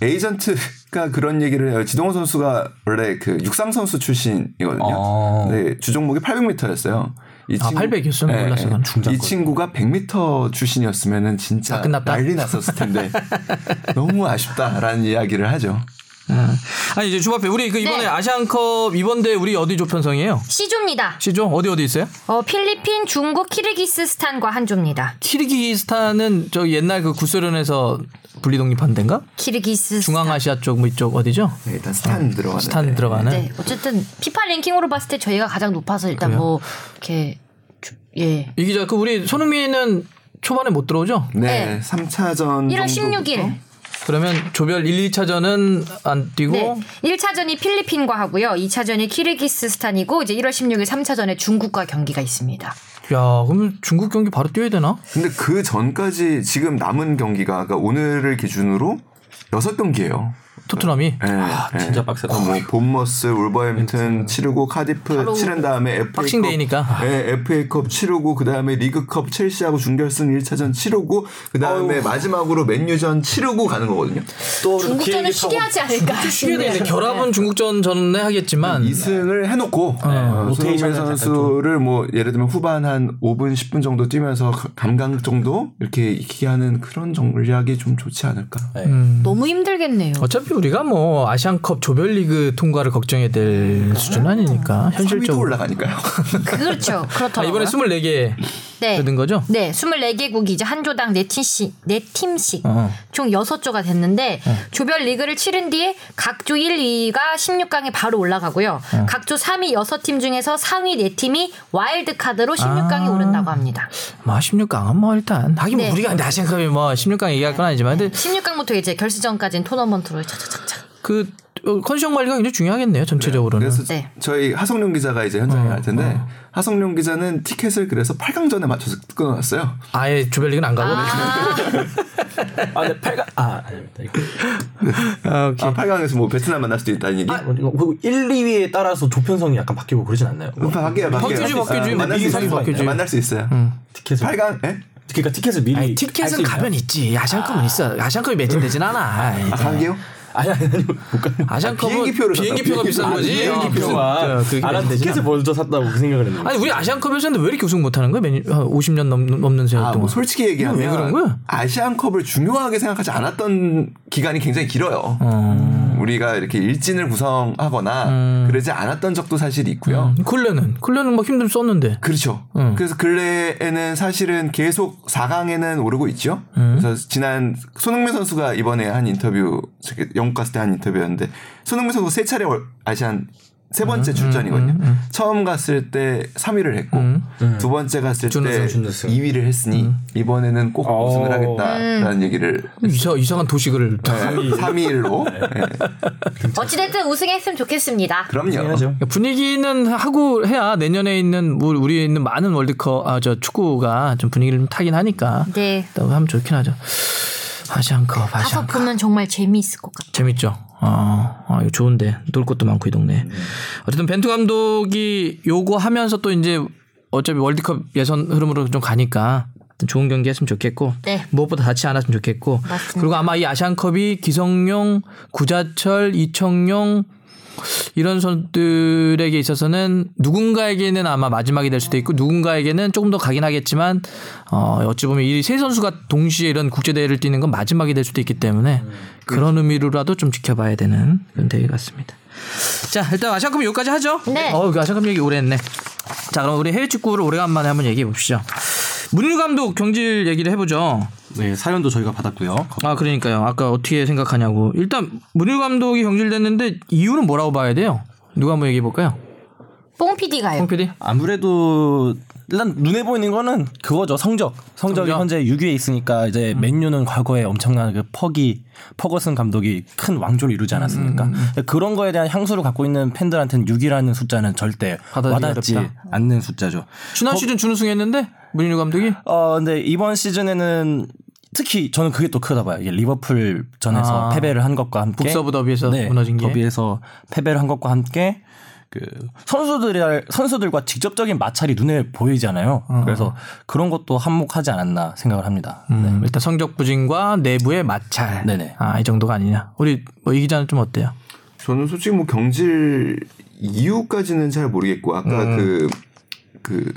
에이전트가 그런 얘기를 해요. 지동원 선수가 원래 그 육상 선수 출신이거든요. 어. 네, 주종목이 800m였어요. 이 아, 800 이었어요? 몰랐어요, 그건. 이 친구가 100m 출신이었으면은 진짜 아? 난리 났었을 텐데 너무 아쉽다라는 이야기를 하죠. 아. 아니 이제 주바페 우리 그 이번에 네. 아시안컵 이번 대회 우리 어디 조편성이에요? C조입니다. 시죠? 어디 어디 있어요? 어, 필리핀, 중국, 키르기스스탄과 한 조입니다. 키르기스탄은 저 옛날 그 구소련에서 분리 독립한 데인가? 키르기스스탄. 중앙아시아 쪽 뭐 이쪽 어디죠? 네, 일단 스탄 들어가는. 스탄 들어가는. 네, 어쨌든 피파 랭킹으로 봤을 때 저희가 가장 높아서 일단 그래요? 뭐 이렇게 주- 예. 이 기자 그 우리 손흥민은 초반에 못 들어오죠? 네, 네. 3차전 1월 16일. 그러면 조별 1, 2차전은 안 뛰고 네. 1차전이 필리핀과 하고요. 2차전이 키르기스스탄이고 이제 1월 16일 3차전에 중국과 경기가 있습니다. 야, 그러면 중국 경기 바로 뛰어야 되나? 근데 그 전까지 지금 남은 경기가 그러니까 오늘을 기준으로 6경기예요. 토트넘이 네, 아, 진짜 빡세다. 뭐 본머스, 울버햄튼 치르고 카디프 치른 다음에 FA컵 박싱데이니까. 네, FA컵 치르고 그 다음에 리그컵 첼시하고 준결승 1차전 치르고 그 다음에 마지막으로 맨유전 치르고 가는 거거든요. 또 중국전은 쉬게 하지 않을까? 쉬게 되네. 결합은 중국전 전에 하겠지만 2승을 해 놓고 어, 손흥민 로테이션을 선수를 뭐 예를 들면 후반 한 5분 10분 정도 뛰면서 감각 정도 이렇게 익히게 하는 그런 전략이 좀 좋지 않을까. 너무 힘들겠네요. 어차피 우리가 뭐 아시안컵 조별리그 통과를 걱정해야 될 수준 아니니까 3위도 현실적으로. 올라가니까요. 그렇죠. 아, 그렇더라고요. 이번에 24개 네. 된 거죠? 네, 24개국이 이제 한 조당 4팀씩, 4팀씩 어. 총 6조가 됐는데 조별 리그를 치른 뒤에 각조 1, 2위가 16강에 바로 올라가고요. 어. 각조 3위 6팀 중에서 상위 4팀이 와일드 카드로 아. 16강에 오른다고 합니다. 뭐 16강은 뭐 일단 하긴 뭐 네. 우리가 아시안컵이 뭐 16강 얘기할 건 아니지만 근데 16강부터 이제 결승전까지는 토너먼트로 차차차차. 그 어, 컨디션 관리가 굉장히 중요하겠네요 전체적으로는. 그래서 네. 저희 하성룡 기자가 이제 현장에 갈 텐데 하성룡 기자는 티켓을 그래서 8강전에 맞춰서 끊어놨어요. 아예 조별리그는 안 가고. 아, 근데 8강 아, 아닙니다. 이거. 아, 오케이. 아, 8강에서 뭐 베트남 만날 수도 있다는 얘기? 아, 이거 그 1, 2위에 따라서 조편성이 약간 바뀌고 그러진 않나요? 바뀌어요, 바뀌어요. 바뀌지, 바뀌지. 아, 만날 수 미리 있어요. 바뀌지. 만날 수 있어요. 티켓을 8강? 예? 그러니까 티켓을 미리 아니, 티켓은? 가면 있지. 아시안컵은 있어. 아시안컵이 매진되진 않아. 아, 가게요? 아니 아니 아니 못 가요. 아시안컵은 비행기표를 비행기표가 비싼. 거지. 아, 어, 비행기표가 무슨, 저, 그게 아, 난 매진되진 티켓을. 먼저 샀다고 그 생각을 했는데. 아니 우리 아시안컵에서는 왜 이렇게 우승 못하는 거야? 매니, 50년 넘, 넘는 세월 아, 동안. 뭐 솔직히 얘기하면 왜 그런 거야? 아시안컵을 중요하게 생각하지 않았던 기간이 굉장히 길어요. 어. 우리가 이렇게 일진을 구성하거나 음. 그러지 않았던 적도 사실 있고요. 클레는 클레는 막 힘들 썼는데. 그렇죠. 음. 그래서 근래에는 사실은 계속 4강에는 오르고 있죠. 음. 그래서 지난 손흥민 선수가 이번에 한 인터뷰 영국 갔을 때 한 인터뷰였는데 손흥민 선수 세 차례 월- 아시안 세 번째 출전이거든요. 처음 갔을 때 3위를 했고 두 번째 갔을 때 준우승, 준우승. 2위를 했으니 이번에는 꼭 어. 우승을 하겠다라는 얘기를 이상 이상한 도식을 다 3위로 어찌됐든 우승했으면 좋겠습니다. 그럼요. 해야죠. 분위기는 하고 해야 내년에 있는 뭐 우리 있는 많은 월드컵 아 저 축구가 좀 분위기를 좀 타긴 하니까 네. 또 하면 좋긴 하죠. 아시안컵 가서 아시안컵 보면 정말 재미있을 것 같아요. 재밌죠. 아, 아 이거 좋은데 놀 것도 많고 이 동네. 어쨌든 벤투 감독이 요거 하면서 또 이제 어차피 월드컵 예선 흐름으로 좀 가니까 좋은 경기 했으면 좋겠고 네. 무엇보다 다치 않았으면 좋겠고 맞습니다. 그리고 아마 이 아시안컵이 기성용, 구자철, 이청용 이런 선수들에게 있어서는 누군가에게는 아마 마지막이 될 수도 있고 누군가에게는 조금 더 가긴 하겠지만 어 어찌 보면 이 세 선수가 동시에 이런 국제 대회를 뛰는 건 마지막이 될 수도 있기 때문에 그런 의미로라도 좀 지켜봐야 되는 그런 대회 같습니다. 자 일단 아시안컵 여기까지 하죠. 네. 어그 아시안컵 얘기 오래 했네. 자 그럼 우리 해외 축구를 오래간만에 한번 얘기해 봅시죠. 문유 감독 경질 얘기를 해보죠. 네, 사연도 저희가 받았고요. 아 그러니까요. 아까 어떻게 생각하냐고. 일단 문일 감독이 경질됐는데 이유는 뭐라고 봐야 돼요? 누가 한번 얘기해 볼까요? 뽕 PD가요. 홍 PD. 아무래도 일단 눈에 보이는 거는 그거죠 성적 성적이 성적? 현재 6위에 있으니까 이제 맨유는 과거에 엄청난 그 퍼기 퍼거슨 감독이 큰 왕조를 이루지 않았습니까 그런 거에 대한 향수를 갖고 있는 팬들한테는 6위라는 숫자는 절대 와닿지 어렵다. 않는 숫자죠 지난 시즌 준우승했는데 문일 감독이 어 근데 이번 시즌에는 특히 저는 그게 또 크다 봐요. 이게 리버풀 전에서 아. 패배를 한 것과 함께 북서부 더비에서 네, 무너진 게? 더비에서 패배를 한 것과 함께 그 선수들 선수들과 직접적인 마찰이 눈에 보이잖아요. 어. 그래서 그런 것도 한몫하지 않았나 생각을 합니다. 음, 일단 성적 부진과 내부의 마찰. 네네. 아이 정도가 아니냐. 우리 뭐이 기자는 좀 어때요? 저는 솔직히 뭐 경질 이유까지는 잘 모르겠고 아까 음. 그, 그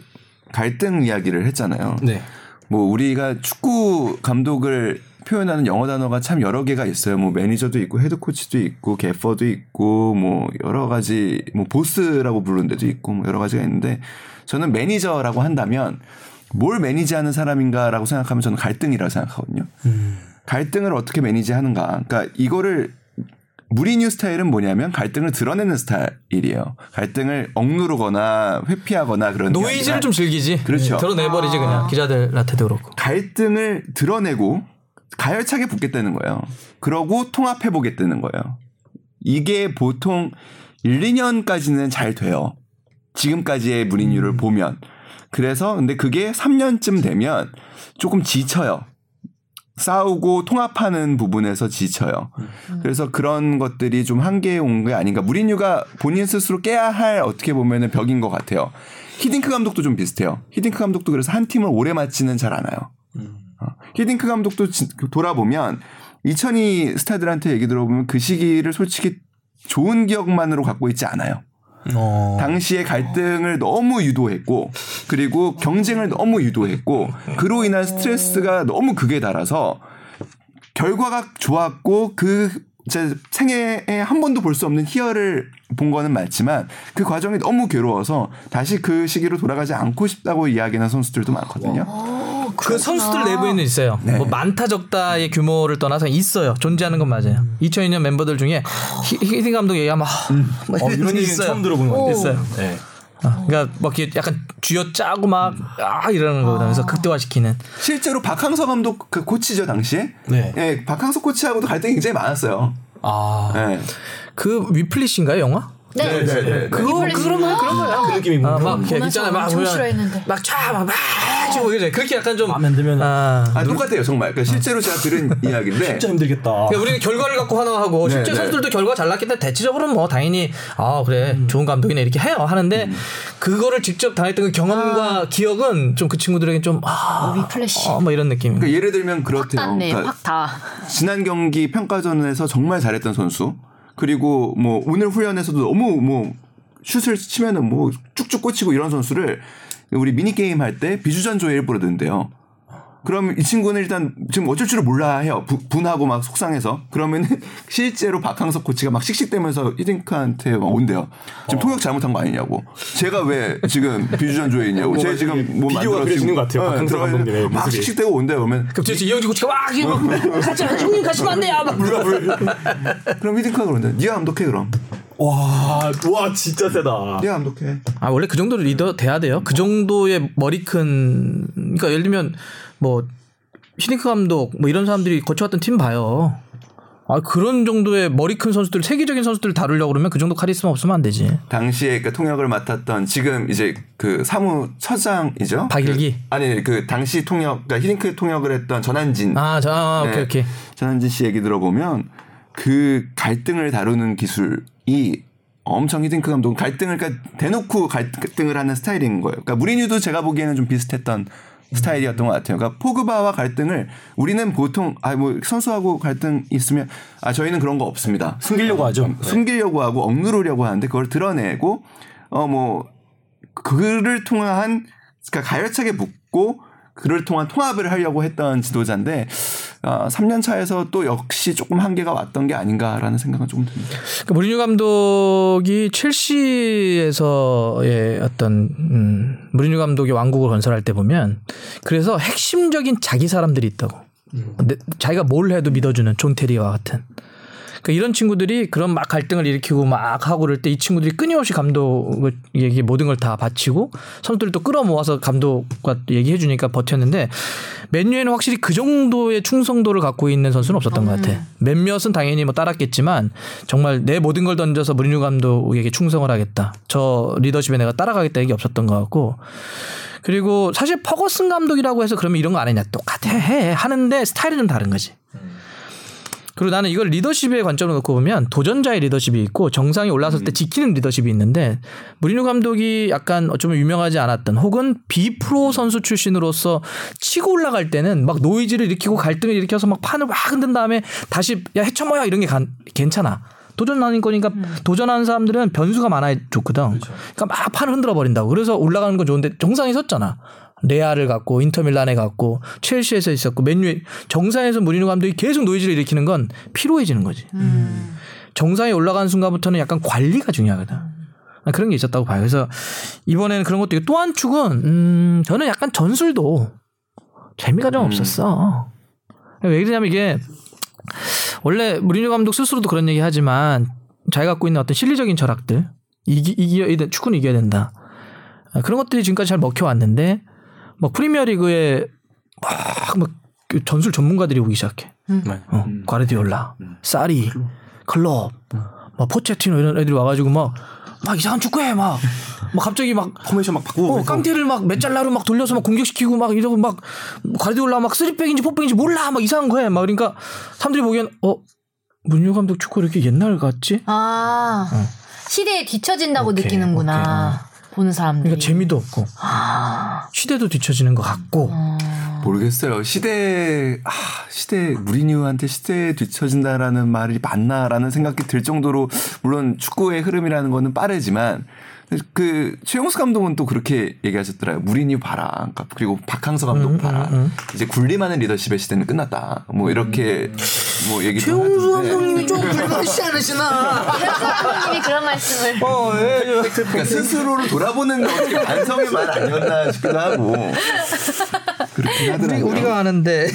갈등 이야기를 했잖아요. 네. 뭐 우리가 축구 감독을 표현하는 영어 단어가 참 여러 개가 있어요. 뭐 매니저도 있고 head coach도 있고 gaffer도 있고 뭐 여러 가지 뭐 보스라고 부르는 데도 있고 뭐 여러 가지가 있는데 저는 매니저라고 한다면 뭘 매니지하는 사람인가라고 생각하면 저는 갈등이라고 생각하거든요. 갈등을 어떻게 매니지하는가. 그러니까 이거를 무리뉴 스타일은 뭐냐면 갈등을 드러내는 스타일이에요. 갈등을 억누르거나 회피하거나 그런 게 노이즈를 좀 즐기지. 그렇죠. 드러내버리지 그냥 기자들한테도 그렇고. 갈등을 드러내고 가열차게 붙겠다는 거예요. 그러고 통합해 보겠다는 거예요. 이게 보통 1, 2년까지는 잘 돼요. 지금까지의 무리뉴를 보면. 그래서 근데 그게 3년쯤 되면 조금 지쳐요. 싸우고 통합하는 부분에서 지쳐요. 그래서 그런 것들이 좀 한계에 온 게 아닌가. 무리뉴가 본인 스스로 깨야 할 어떻게 보면은 벽인 것 같아요. 히딩크 감독도 좀 비슷해요. 히딩크 감독도 그래서 한 팀을 오래 맞지는 잘 않아요. 어, 히딩크 감독도 지- 돌아보면 2002 스타들한테 얘기 들어보면 그 시기를 솔직히 좋은 기억만으로 갖고 있지 않아요. 어. 당시에 갈등을 너무 유도했고 그리고 경쟁을 너무 유도했고 그로 인한 스트레스가 너무 극에 달아서 결과가 좋았고 그 제 생애에 한 번도 볼 수 없는 희열을 본 거는 맞지만 그 과정이 너무 괴로워서 다시 그 시기로 돌아가지 않고 싶다고 이야기하는 선수들도 많거든요. 그 선수들 내부에는 있어요. 네. 뭐 많다 적다의 규모를 떠나서 있어요. 존재하는 건 맞아요. 2002년 멤버들 중에 히- 히딩 감독 얘기하면 아, 뭐 어, 이런 얘기. 처음 들어보는 건데. 있어요. 네. 어, 그러니까 막 이렇게 약간 쥐어 짜고 막 아 이러는 거거든요. 그래서 극대화시키는. 실제로 박항서 감독 그 코치죠 당시에. 네. 예, 박항서 코치하고도 갈등이 굉장히 많았어요. 아. 예. 그 위플리시인가요 영화? 네. 네. 그거 그런 거 그런 거예요. 그 느낌이 아, 막 이렇게 있잖아요. 막 보면. 막쫙막막 지금 이제 그렇게 약간 좀 마음에 안 들면 아, 아 똑같아요 정말. 그러니까 실제로 제가 들은 이야기인데 진짜 힘들겠다. 그러니까 우리는 결과를 갖고 환호하고 네, 실제 네. 선수들도 결과 잘 났기 때문에 대체적으로는 뭐 당연히 아 그래 좋은 감독이네 이렇게 해요 하는데 그거를 직접 당했던 그 경험과 기억은 좀 그 친구들에게 좀아 위플래시. 어, 뭐 이런 느낌. 그러니까 예를 들면 그렇대요. 땄네. 그러니까 확 다. 지난 경기 평가전에서 정말 잘했던 선수 그리고 뭐 오늘 훈련에서도 너무 뭐 슛을 치면은 뭐 쭉쭉 꽂히고 이런 선수를 우리 미니 게임 할 때 비주전조에 일부러 넣는데요. 그럼 이 친구는 일단 지금 어쩔 줄을 몰라 해요. 부- 분하고 막 속상해서. 그러면은 실제로 박항석 코치가 막 씩씩대면서 히딩크한테 막 온대요. 지금 통역 잘못한 거 아니냐고. 제가 왜 지금 비주전조에 있냐고. 제가 지금 뭐 비디오가 그려지는 것 같아요. 어, 박항석 막. 씩씩대고 온대요. 그러면 갑자기 이영진 코치가 막 이게 막 같이 형님 가시면 안 돼요. 막 그럼 히딩크가 그런데 네가 감독해 그럼. 와, 와 진짜 세다. 네가 감독해. 아 원래 그 정도 리더 돼야 돼요. 그 정도의 머리 큰 그러니까 예를 들면 뭐 히딩크 감독 뭐 이런 사람들이 거쳐왔던 팀 봐요. 아 그런 정도의 머리 큰 선수들 세계적인 선수들을 다루려고 그러면 그 정도 카리스마 없으면 안 되지. 당시에 그 통역을 맡았던 지금 이제 그 사무처장이죠. 박일기? 그, 아니 그 당시 통역 그러니까 히딩크 통역을 했던 전한진. 아, 저 아, 오케이 네. 오케이. 전한진 씨 얘기 들어보면 그 갈등을 다루는 기술 이 엄청 히딩크 감독은 갈등을 그러니까 대놓고 갈등을 하는 스타일인 거예요. 그러니까 무리뉴도 제가 보기에는 좀 비슷했던 스타일이었던 것 같아요. 그러니까 포그바와 갈등을 우리는 보통 아 뭐 선수하고 갈등 있으면 아 저희는 그런 거 없습니다. 숨기려고 하죠. 숨기려고 하고 억누르려고 하는데 그걸 드러내고 어 뭐 그를 통한 그러니까 가열차게 붙고 그를 통한 통합을 하려고 했던 지도자인데 어, 3년 차에서 또 역시 조금 한계가 왔던 게 아닌가라는 생각은 조금 듭니다. 그 무리뉴 감독이 첼시에서의 어떤 음, 무리뉴 감독의 왕국을 건설할 때 보면 그래서 핵심적인 자기 사람들이 있다고. 내- 자기가 뭘 해도 믿어주는 존 테리와 같은. 그러니까 이런 친구들이 그런 막 갈등을 일으키고 막 하고 그럴 때 이 친구들이 끊임없이 감독에게 모든 걸 다 바치고 선수들을 또 끌어모아서 감독과 얘기해 주니까 버텼는데 맨유에는 확실히 그 정도의 충성도를 갖고 있는 선수는 없었던 것 같아. 몇몇은 당연히 뭐 따랐겠지만 정말 내 모든 걸 던져서 무리뉴 감독에게 충성을 하겠다. 저 리더십에 내가 따라가겠다 이게 없었던 것 같고 그리고 사실 퍼거슨 감독이라고 해서 그러면 이런 거 안 했냐 똑같아 해 하는데 스타일은 좀 다른 거지. 그리고 나는 이걸 리더십의 관점으로 놓고 보면 도전자의 리더십이 있고 정상에 올라섰을 때 지키는 리더십이 있는데 무리뉴 감독이 약간 어쩌면 유명하지 않았던 혹은 비프로 선수 출신으로서 치고 올라갈 때는 막 노이즈를 일으키고 갈등을 일으켜서 막 판을 막 흔든 다음에 다시 야 헤쳐모여 이런 게 간- 괜찮아. 도전하는 거니까 도전하는 사람들은 변수가 많아 좋거든. 그러니까 막 판을 흔들어 버린다고. 그래서 올라가는 건 좋은데 정상에 섰잖아. 레알을 갔고 인터밀란에 갔고 첼시에서 있었고 맨유에 정상에서 무리뉴 감독이 계속 노이즈를 일으키는 건 피로해지는 거지. 정상에 올라가는 순간부터는 약간 관리가 중요하거든. 아, 그런 게 있었다고 봐요. 그래서 이번에는 그런 것도 있고 또 한 축은 음, 저는 약간 전술도 재미가 좀 없었어. 왜 그러냐면 이게 원래 무리뉴 감독 스스로도 그런 얘기 하지만 자기가 갖고 있는 어떤 실리적인 철학들 이기, 이겨야 돼, 축구는 이겨야 된다. 아, 그런 것들이 지금까지 잘 먹혀왔는데 뭐 프리미어리그에 막, 막 전술 전문가들이 오기 시작해. 네. 어, 과르디올라, 사리, 클롭, 막 포체티노 이런 애들이 와가지고 막, 막 이상한 축구해 막, 막 갑자기 막 포메이션 막 바꾸고 어, 깡테를 막 mezzala로 막 돌려서 막 공격시키고 막 이러고 막 과르디올라 막 쓰리백인지 포백인지 몰라 막 이상한 거 해. 막 그러니까 사람들이 보기엔 어 무리뉴 감독 축구 이렇게 옛날 같지? 아. 시대에 뒤처진다고 오케이, 느끼는구나 보는 사람들이. 그러니까 재미도 없고 아, 시대도 뒤처지는 것 같고 어. 모르겠어요. 시대 아, 시대 무리뉴한테 시대에 뒤처진다라는 말이 맞나라는 생각이 들 정도로 물론 축구의 흐름이라는 거는 빠르지만 그 최용수 감독은 또 그렇게 얘기하셨더라고요. 무리뉴 봐라. 그러니까 그리고 박항서 감독 음, 봐라. 이제 군림하는 리더십의 시대는 끝났다. 뭐 이렇게 뭐 얘기도 최용수. 감독님이 좀 불만하지 않으시나? 선생님이 그런 말씀을. 어, 예, 예. 그러니까 스스로를 돌아보는 어떻게 반성의 말 아니었나 싶기도 하고 그렇긴 우리, 하더라고요. 우리가 아는데.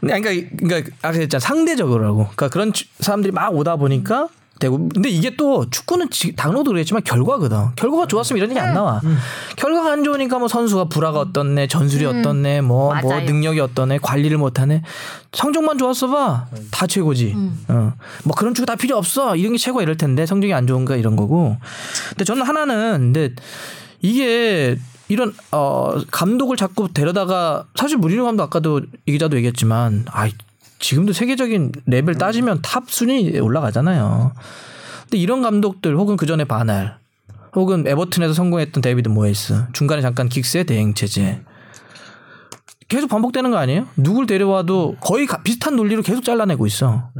그러니까 그러니까 아까 했잖아 상대적으로라고. 그러니까 그런 주- 사람들이 막 오다 보니까 되고 근데 이게 또 축구는 지- 당로도 그랬지만 결과거든. 결과가 좋았으면 이런 얘기 안 나와. 결과가 안 좋으니까 뭐 선수가 불화가 어떻네, 전술이 어떻네, 뭐뭐 맞아요. 능력이 어떠네, 관리를 못하네. 성적만 좋았어 봐. 다 최고지. 어. 뭐 그런 축구 다 필요 없어. 이런 게 최고야 이럴 텐데 성적이 안 좋은가 이런 거고. 근데 저는 하나는 근데 이게 이런 어 감독을 자꾸 데려다가 사실 무리뉴 감독 아까도 이 기자도 얘기했지만 아 지금도 세계적인 레벨 따지면 top 순위 올라가잖아요. 근데 이런 감독들 혹은 그 전에 반 할 혹은 에버튼에서 성공했던 데이비드 모예스 중간에 잠깐 긱스의 대행 체제 계속 반복되는 거 아니에요? 누굴 데려와도 거의 가- 비슷한 논리로 계속 잘라내고 있어.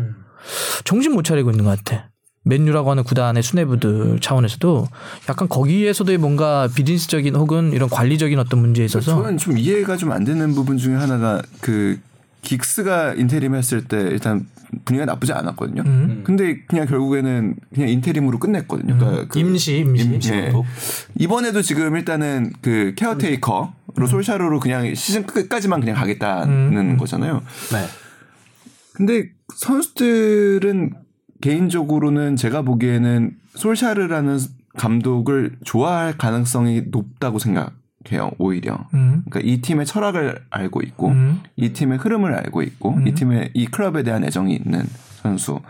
정신 못 차리고 있는 것 같아. 맨유라고 하는 구단의 수뇌부들 차원에서도 약간 거기에서도의 뭔가 비즈니스적인 혹은 이런 관리적인 어떤 문제에 있어서 저는 좀 이해가 좀 안 되는 부분 중에 하나가 그 긱스가 인테림 했을 때 일단 분위기가 나쁘지 않았거든요. 음. 근데 그냥 결국에는 그냥 인테림으로 끝냈거든요. 그러니까 그 임시 임시 예. 이번에도 지금 일단은 그 케어테이커로 음. 솔샤로로 그냥 시즌 끝까지만 그냥 가겠다는 거잖아요. 네. 근데 선수들은 개인적으로는 제가 보기에는 솔샤르라는 감독을 좋아할 가능성이 높다고 생각 해요. 오히려. 음. 그러니까 이 팀의 철학을 알고 있고 음. 이 팀의 흐름을 알고 있고 이 팀의 이 클럽에 대한 애정이 있는 선수.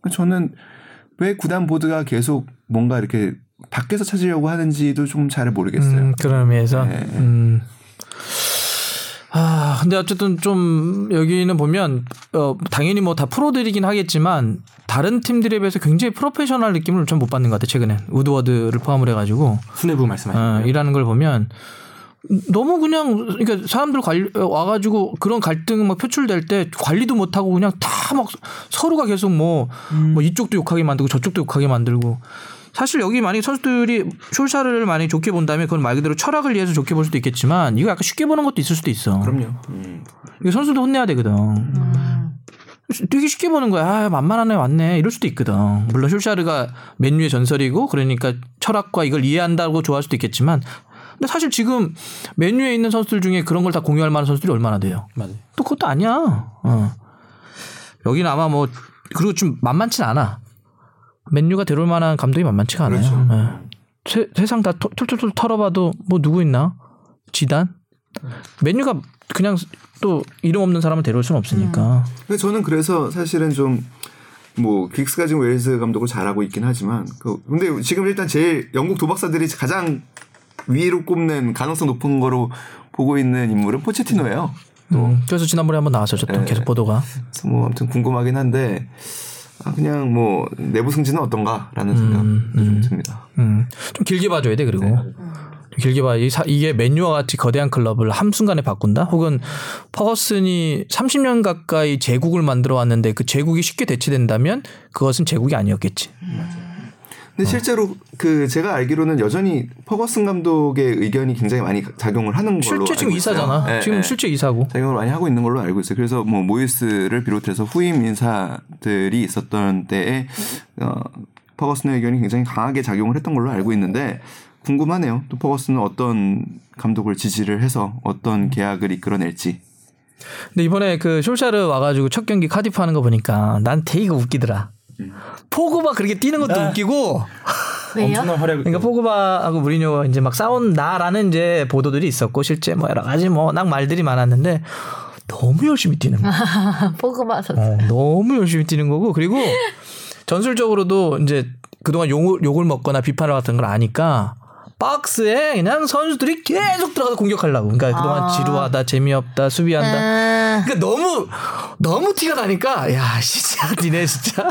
그러니까 저는 왜 구단 보드가 계속 뭔가 이렇게 밖에서 찾으려고 하는지도 좀 잘 모르겠어요. 음, 그런 의미에서 네. 음. 아 근데 어쨌든 좀 여기는 보면 어 당연히 뭐 다 프로들이긴 하겠지만 다른 팀들에 비해서 굉장히 프로페셔널 느낌을 좀 못 받는 것 같아 최근에 우드워드를 포함을 해가지고. 수뇌부 말씀하시는 어, 일하는 걸 보면 너무 그냥 그러니까 사람들 관리 와가지고 그런 갈등 막 표출될 때 관리도 못하고 그냥 다 막 서로가 계속 뭐, 뭐 이쪽도 욕하게 만들고 저쪽도 욕하게 만들고 사실 여기 만약 에 선수들이 숄샤를 많이 좋게 본다면 그건 말 그대로 철학을 이해해서 좋게 볼 수도 있겠지만 이거 약간 쉽게 보는 것도 있을 수도 있어. 그럼요. 이거 선수도 혼내야 되거든. 되게 쉽게 보는 거야. 아, 만만하네, 왔네. 이럴 수도 있거든. 물론 숄샤르가 맨유의 전설이고 그러니까 철학과 이걸 이해한다고 좋아할 수도 있겠지만 근데 사실 지금 메뉴에 있는 선수들 중에 그런 걸 다 공유할 만한 선수들이 얼마나 돼요? 맞아요. 또 그것도 아니야. 어. 여기는 아마 뭐 그리고 좀 만만치 않아. 맨유가 데려올 만한 감독이 만만치가 않아요. 예. 세, 세상 다 토- 툴툴툴 털어봐도 뭐 누구 있나? 지단? 맨유가 그냥 또 이름 없는 사람을 데려올 수는 없으니까. 근데 저는 그래서 사실은 좀 뭐 긱스가 지금 웨일즈 감독을 잘하고 있긴 하지만 그 근데 지금 일단 제일 영국 도박사들이 가장 위로 꼽는 가능성 높은 거로 보고 있는 인물은 포체티노예요. 음, 그래서 지난번에 한번 나왔었죠. 또 네. 계속 보도가. 뭐 아무튼 궁금하긴 한데 아 그냥 뭐 내부 승진은 어떤가라는 생각도 좀 듭니다. 음, 좀 길게 봐줘야 돼 그리고 좀 길게 봐. 이 이게 맨유와 같이 거대한 클럽을 한 순간에 바꾼다. 혹은 퍼거슨이 30년 가까이 제국을 만들어 왔는데 그 제국이 쉽게 대체된다면 그것은 제국이 아니었겠지. 근데 실제로 그 제가 알기로는 여전히 퍼거슨 감독의 의견이 굉장히 많이 작용을 하는 걸로 실제 지금. 이사잖아. 네, 지금 네. 실제 이사고. 작용을 많이 하고 있는 걸로 알고 있어요. 그래서 뭐 모이스를 비롯해서 후임 인사들이 있었던 때에 어, 퍼거슨의 의견이 굉장히 강하게 작용을 했던 걸로 알고 있는데 궁금하네요. 또 퍼거슨은 어떤 감독을 지지를 해서 어떤 계약을 이끌어낼지. 근데 이번에 그 숄샤르 와가지고 첫 경기 카디프 하는 거 보니까 난 되게 웃기더라. 포그바 그렇게 뛰는 것도 웃기고 왜요? 엄청난 활약. 그러니까 포그바하고 무리뉴가 이제 막 싸운다라는 이제 보도들이 있었고 실제 뭐 여러 가지 뭐낙 말들이 많았는데 너무 열심히 뛰는 거야. 포그바 선수. 어, 너무 열심히 뛰는 거고 그리고 전술적으로도 이제 그동안 욕을, 욕을 먹거나 비판을 받던 걸 아니까 박스에 그냥 선수들이 계속 들어가서 공격하려고. 그러니까 그동안 아. 지루하다, 재미없다, 수비한다. 아, 그러니까 너무 너무 티가 나니까 야 진짜 니네 진짜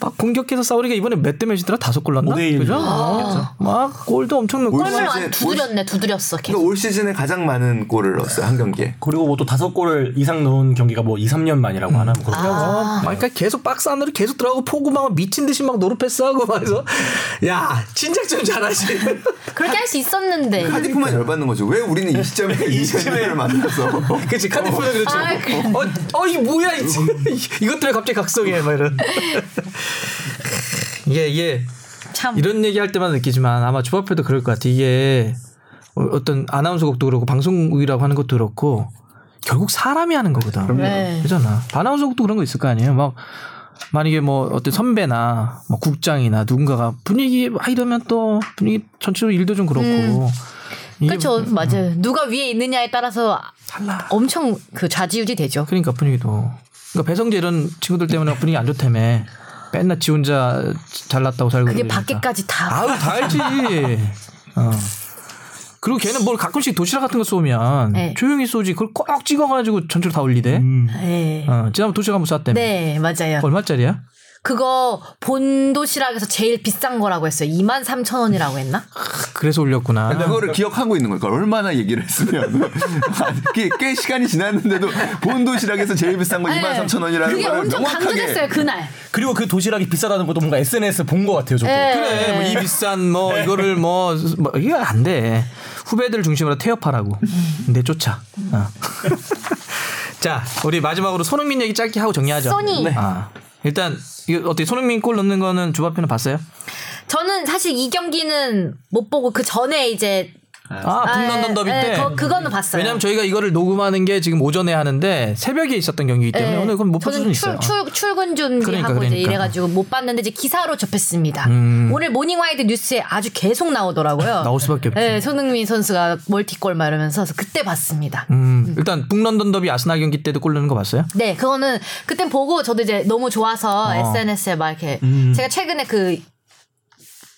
막 공격해서 싸우니까 이번에 몇 대 몇이더라 다섯 골 일. 그죠? 어. 막 골도 엄청 넣고. 올 골을 시즌- 완 두드렸네, 두드렸어. 계속. 그러니까 올 시즌에 가장 많은 골을 넣었어요 한 경기에. 그리고 뭐 또 다섯 골 이상 넣은 경기가 뭐 2, 3년 만이라고 하나 뭐 그렇게 어, 그러니까 계속 박스 안으로 계속 들어가고 포구 막 미친 듯이 막 노루 패스하고 막 해서 야 진작 좀 잘하지. 그렇게 할 수 있었는데. 카디프만 열받는 거죠. 왜 우리는 이 시점에 이 시점에 만나서 그치 카디프는 그렇죠. 아, 그- 어, 어, 이 뭐야 이 이것 때문에 갑자기 각성해 막 이런. 이게 이게 참. 이런 얘기 할 때마다 느끼지만 아마 주바페도 그럴 것 같아. 이게 어- 어떤 아나운서곡도 그렇고 방송국이라고 하는 것도 그렇고 결국 사람이 하는 거거든. 네. 그잖아. 아나운서곡도 그런 거 있을 거 아니에요. 막 만약에 뭐 어떤 선배나 뭐 국장이나 누군가가 분위기 막 이러면 또 분위기 전체로 일도 좀 그렇고. 이게 그렇죠. 맞아요. 누가 위에 있느냐에 따라서 달라. 엄청 그 좌지우지 되죠. 그러니까 분위기도. 그러니까 배성재 이런 친구들 때문에 분위기 안 좋다며. 맨날 지 혼자 잘났다고 살고. 그게 그러니까. 밖에까지 다. 아우 다 알지. 어. 그리고 걔는 뭘 가끔씩 도시락 같은 거 쏘면 네. 조용히 쏘지. 그걸 꼭 찍어가지고 전체로 다 올리대. 네. 어, 지난번 도시락 한번 쐈다며. 네, 맞아요. 얼마짜리야? 그거 본 도시락에서 제일 비싼 거라고 했어요. 2만 3천 원이라고 했나? 그래서 올렸구나. 근데 그거를 기억하고 있는 걸까? 얼마나 얘기를 했으면 꽤, 꽤 시간이 지났는데도 본 도시락에서 제일 비싼 거 2만 3천 원이라는 네. 그게 걸 엄청 명확하게 강조됐어요 그날. 그리고 그 도시락이 비싸다는 것도 뭔가 SNS 본 것 같아요, 저도. 네. 그래, 뭐 이 비싼 뭐 이거를 뭐, 뭐 이거 안 돼. 후배들 중심으로 태업하라고. 내 쫓아. 어. 자, 우리 마지막으로 손흥민 얘기 짧게 하고 정리하죠. 소니. 네. 아, 일단 이거 어떻게 손흥민 골 넣는 거는 주바페는 봤어요? 저는 사실 이 경기는 못 보고 그 전에 이제 아, 북런던 더비 예, 때. 예, 거- 그거는 봤어요. 왜냐면 저희가 이거를 녹음하는 게 지금 오전에 하는데 새벽에 있었던 경기이기 때문에 예. 오늘 그건 못볼 수는 저는 있어요. 출, 출, 출근 준비하고 그러니까, 이제 그러니까. 이래가지고 못 봤는데 이제 기사로 접했습니다. 음. 오늘 모닝와이드 뉴스에 아주 계속 나오더라고요. 나올 수밖에 없지. 네, 손흥민 선수가 멀티골 막 이러면서 그때 봤습니다. 음, 일단 북런던 더비 아스날 경기 때도 골 넣는 거 봤어요? 네, 그거는 그땐 보고 저도 이제 너무 좋아서 어. SNS에 막 이렇게 음. 제가 최근에 그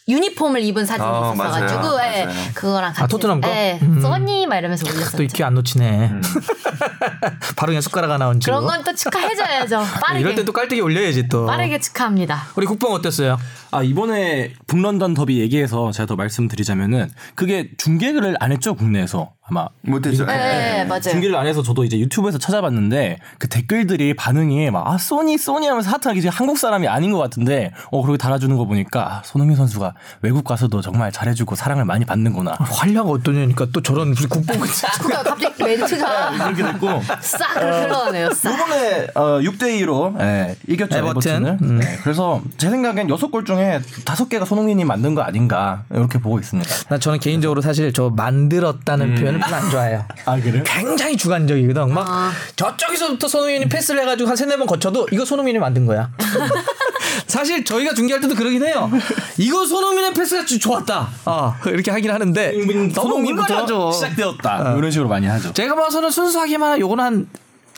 유니폼을 입은 사진이 어, 있었어가지고 맞아요. 예, 맞아요. 그거랑 같이 아, 토트넘 거? 예, 음. 써니 막 이러면서 또 올렸었죠. 이렇게 안 놓치네. 바로 그냥 숟가락 하나 얹고. 그런 건 또 축하해줘야죠. 빠르게 이럴 때또 깔때기 올려야지 또. 빠르게 축하합니다. 우리 국뽕 어땠어요? 아 이번에 북런던 더비 얘기해서 제가 더 말씀드리자면은 그게 중계를 안 했죠 국내에서 아마 못했죠. 네, 네, 맞아요. 중계를 안 해서 저도 이제 유튜브에서 찾아봤는데 그 댓글들이 반응이 막 아 소니 소니 하면서 핫하게 이제 한국 사람이 아닌 것 같은데 어 그렇게 달아주는 거 보니까 아, 손흥민 선수가 외국 가서도 정말 잘해주고 사랑을 많이 받는구나 활약 어떠냐니까 또 저런 무슨 국뽕 그러니까 갑자기 멘트가 그렇게 됐고 싹 흘러가네요. 싹. 이번에 어, 6대 2로 예, 이겼죠 에버튼. 에버튼을. 음. 네, 그래서 제 생각엔 여섯 골중 에 다섯 개가 손흥민이 만든 거 아닌가 이렇게 보고 있습니다. 나 저는 개인적으로 사실 저 만들었다는 표현을 별로 안 좋아해요. 아 그래요? 굉장히 주관적이거든. 막 아. 저쪽에서부터 손흥민이 패스를 해가지고 한 세네 번 거쳐도 이거 손흥민이 만든 거야. 사실 저희가 중계할 때도 그러긴 해요. 이거 손흥민의 패스가 좀 좋았다. 어, 이렇게 하긴 하는데 너무 손흥민부터. 시작되었다 이런 식으로 많이 하죠. 제가 봐서는 순수하게만 요거는 한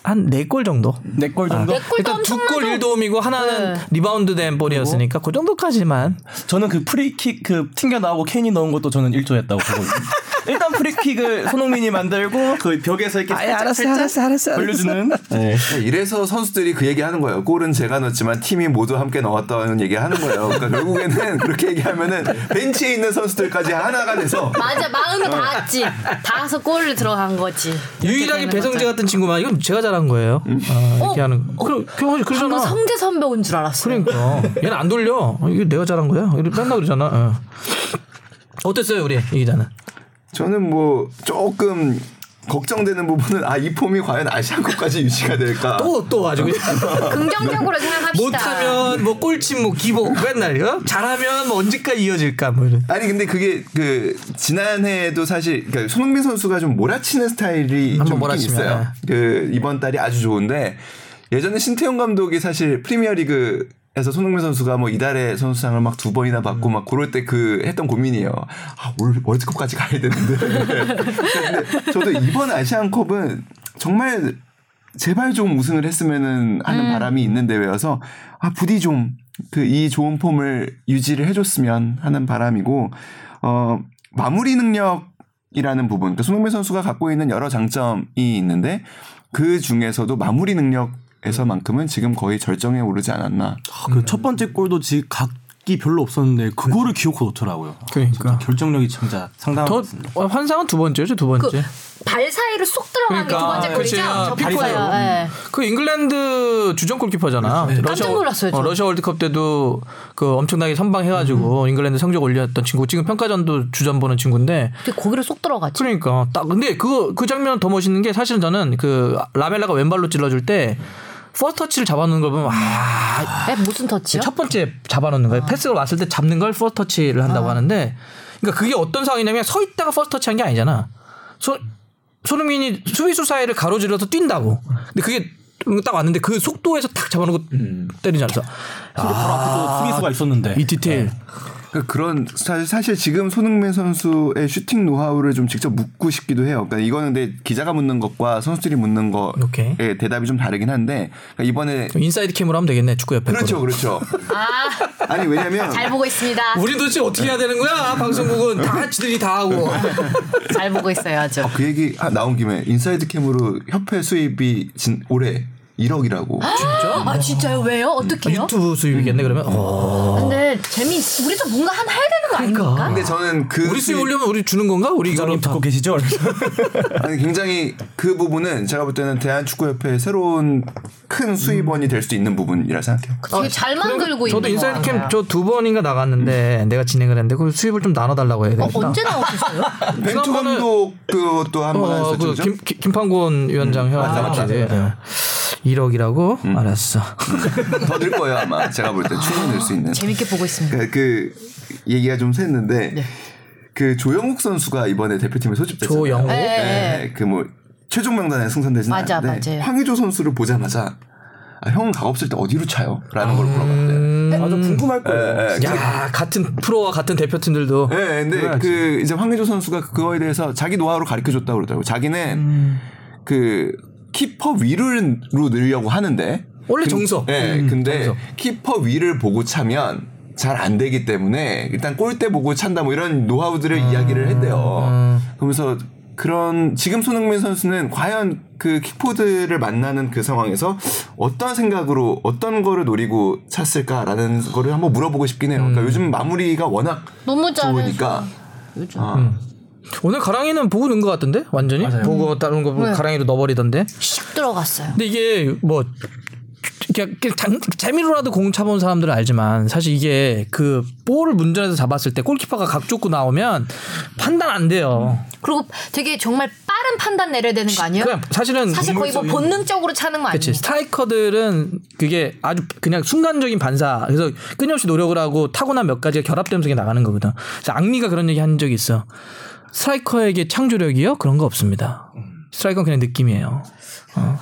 한 네 골 정도. 네 골 정도? 네 골도 일단 두골 엄청나죠. 1도움이고 하나는 네. 리바운드 된 볼이었으니까 그 정도까지만. 저는 그 프리킥 그 튕겨 나오고 케인이 넣은 것도 저는 일조였다고 보고 있습니다. 일단 프리킥을 손흥민이 만들고 그 벽에서 이렇게 살짝 알았어, 살짝 알았어, 알았어, 알았어. 걸려주는 네. 네, 이래서 선수들이 그 얘기 하는 거예요. 골은 제가 넣었지만 팀이 모두 함께 넣었다는 얘기 하는 거예요. 그러니까 결국에는 그렇게 얘기하면은 벤치에 있는 선수들까지 하나가 돼서 맞아 마음이 닿았지. 닿아서 골을 들어간 거지. 유일하게 배성재. 같은 친구만 이건 제가 잘한 거예요. 아, 이렇게 어? 하는. 거. 그럼 그럼 그러잖아. 성재 선배 온 줄 알았어요. 그러니까 얘는 안 돌려. 어, 이게 내가 잘한 거야. 이렇게 맨날 그러잖아. 어. 어땠어요 우리 이 기자는? 저는 뭐 조금 걱정되는 부분은 아 이 폼이 과연 아시안컵까지 유지가 될까? 또 또 아주 그냥 긍정적으로 생각합시다. 못하면 뭐 꼴찌 뭐 기복 맨날 어? 잘하면 뭐 언제까지 이어질까 뭐 이런. 아니 근데 그게 그 지난해에도 사실 그러니까 손흥민 선수가 좀 몰아치는 스타일이 좀 몰아치면. 있어요. 그 이번 달이 아주 좋은데 예전에 신태용 감독이 사실 프리미어리그 에서 손흥민 선수가 뭐 이달의 선수상을 막 두 번이나 받고 막 그럴 때 그 했던 고민이에요. 아, 올 월드컵까지 가야 되는데. 근데 저도 이번 아시안컵은 정말 제발 좀 우승을 했으면은 하는 바람이 있는 대회여서 아 부디 좀 그 이 좋은 폼을 유지를 해줬으면 하는 바람이고 어 마무리 능력이라는 부분, 그 손흥민 선수가 갖고 있는 여러 장점이 있는데 그 중에서도 마무리 능력 에서만큼은 지금 거의 절정에 오르지 않았나. 그첫 번째 골도 지금 각이 별로 없었는데 그거를 기억하고 넣더라고요. 그러니까. 결정력이 진짜 상당한. 어, 환상은 두 번째죠 두 번째. 그 발 사이로 쏙 들어간 게두 그러니까. 번째 골이죠. 그치. 저 발이 픽포드예요. 사이로. 예. 그 잉글랜드 주전 골키퍼잖아. 러시아, 깜짝 놀랐어요, 저. 어, 러시아 월드컵 때도 그 엄청나게 선방해가지고 잉글랜드 성적 올렸던 친구. 지금 평가전도 주전 보는 친구인데. 근데 거기로 쏙 들어갔지. 그러니까 딱 근데 그거 그 장면 더 멋있는 게 사실은 저는 그 라멜라가 왼발로 찔러줄 때 first touch를 잡아놓는 걸 보면 아, 에, 무슨 터치요? 첫 번째 잡아놓는 거예요. 패스가 왔을 때 잡는 걸 first touch를 한다고 하는데, 그러니까 그게 어떤 상황이냐면 서 있다가 first touch한 게 아니잖아. 소, 손흥민이 수비수 사이를 가로질러서 뛴다고. 근데 그게 딱 왔는데 그 속도에서 탁 잡아놓고 때리잖아. 그래서 바로 앞에도 수비수가 있었는데 이 디테일. 그러니까 그런 사실, 사실 지금 손흥민 선수의 슈팅 노하우를 좀 직접 묻고 싶기도 해요. 그러니까 이거는 근데 기자가 묻는 것과 선수들이 묻는 오케이. 거의 대답이 좀 다르긴 한데 그러니까 이번에 inside cam으로 하면 되겠네 축구 옆에. 그렇죠, 그렇죠. 아, 아니 왜냐면 잘 보고 있습니다. 우리 도대체 어떻게 해야 되는 거야? 방송국은 다 지들이 다 하고. 잘 보고 있어요, 아주. 그 얘기 아, 나온 김에 inside cam으로 협회 수입이 진, 올해 1억이라고. 진짜? 아, 진짜요? 왜요? 어떻게요? 유튜브 수입이겠네 그러면. 어. 근데 재미 우리도 뭔가 하나 해야 거 아닙니까? 근데 저는 그 우리 수입 올려면 우리 주는 건가? 우리 이거 부장님 듣고 계시죠? 아니 굉장히 그 부분은 제가 볼 때는 대한축구협회의 새로운 큰 수입원이 될 수 있는 부분이라 생각해요. 되게 잘 만들고 있는 저도 인사이드 거캠 같아요. 저두 번인가 나갔는데 내가 진행을 했는데 그 수입을 좀 나눠달라고 해야 어, 되겠다. 언제 나오셨어요? 벤투 지난번에- 감독 그것도 한 번 어, 하셨죠. 그? 김, 김- 김판곤 위원장 맞아, 맞아. 해가지고 1억이라고 알았어. 더늘 거예요 아마 제가 볼 때 충분히 늘 수 있는. 재밌게 보고 있습니다. 그, 그 얘기가 좀 샜는데 네. 그 조영욱 선수가 이번에 대표팀에 소집됐잖아요. 조영욱? 네. 네, 그뭐 최종 명단에 승선되진 맞아, 않았는데 맞아요. 황의조 선수를 보자마자 아, 형은 각 없을 때 어디로 차요? 라는 걸 물어봤대요. 음, 아주 궁금할 거예요. 예, 예. 야 같은 프로와 같은 대표팀들도 네, 근데 그 이제 황의조 선수가 그거에 대해서 자기 노하우를 가르쳐 줬다고 그러더라고요. 자기는 음. 그 키퍼 위로 늘려고 하는데 원래 정석. 네, 음, 근데 정석. 키퍼 위를 보고 차면 잘 안 되기 때문에 일단 골대 보고 찬다 뭐 이런 노하우들을 이야기를 했대요. 음. 그러면서 그런 지금 손흥민 선수는 과연 그 킥포드를 만나는 그 상황에서 어떤 생각으로 어떤 거를 노리고 찼을까라는 거를 한번 물어보고 싶긴 해요. 음. 그러니까 요즘 마무리가 워낙 너무. 좋으니까 요즘. 아, 오늘 가랑이는 보고 넣은 것 같던데 완전히 보고 다른 거 네. 가랑이로 넣어버리던데. 슉 들어갔어요. 근데 이게 뭐 그냥 그냥 장- 재미로라도 공 차본 사람들은 알지만 사실 이게 그 볼을 문전에서 잡았을 때 골키퍼가 각 쫓고 나오면 판단 안 돼요. 그리고 되게 정말 빠른 판단 내려야 되는 거 아니에요? 그냥 사실은 사실 거의 뭐 본능적으로 차는 거 아니에요? 스트라이커들은 그게 아주 그냥 순간적인 반사 그래서 끊임없이 노력을 하고 타고난 몇 가지가 결합되면서 나가는 거거든. 그래서 앙리가 그런 얘기 한 적이 있어. 스트라이커에게 창조력이요 그런 거 없습니다. 스트라이커는 그냥 느낌이에요.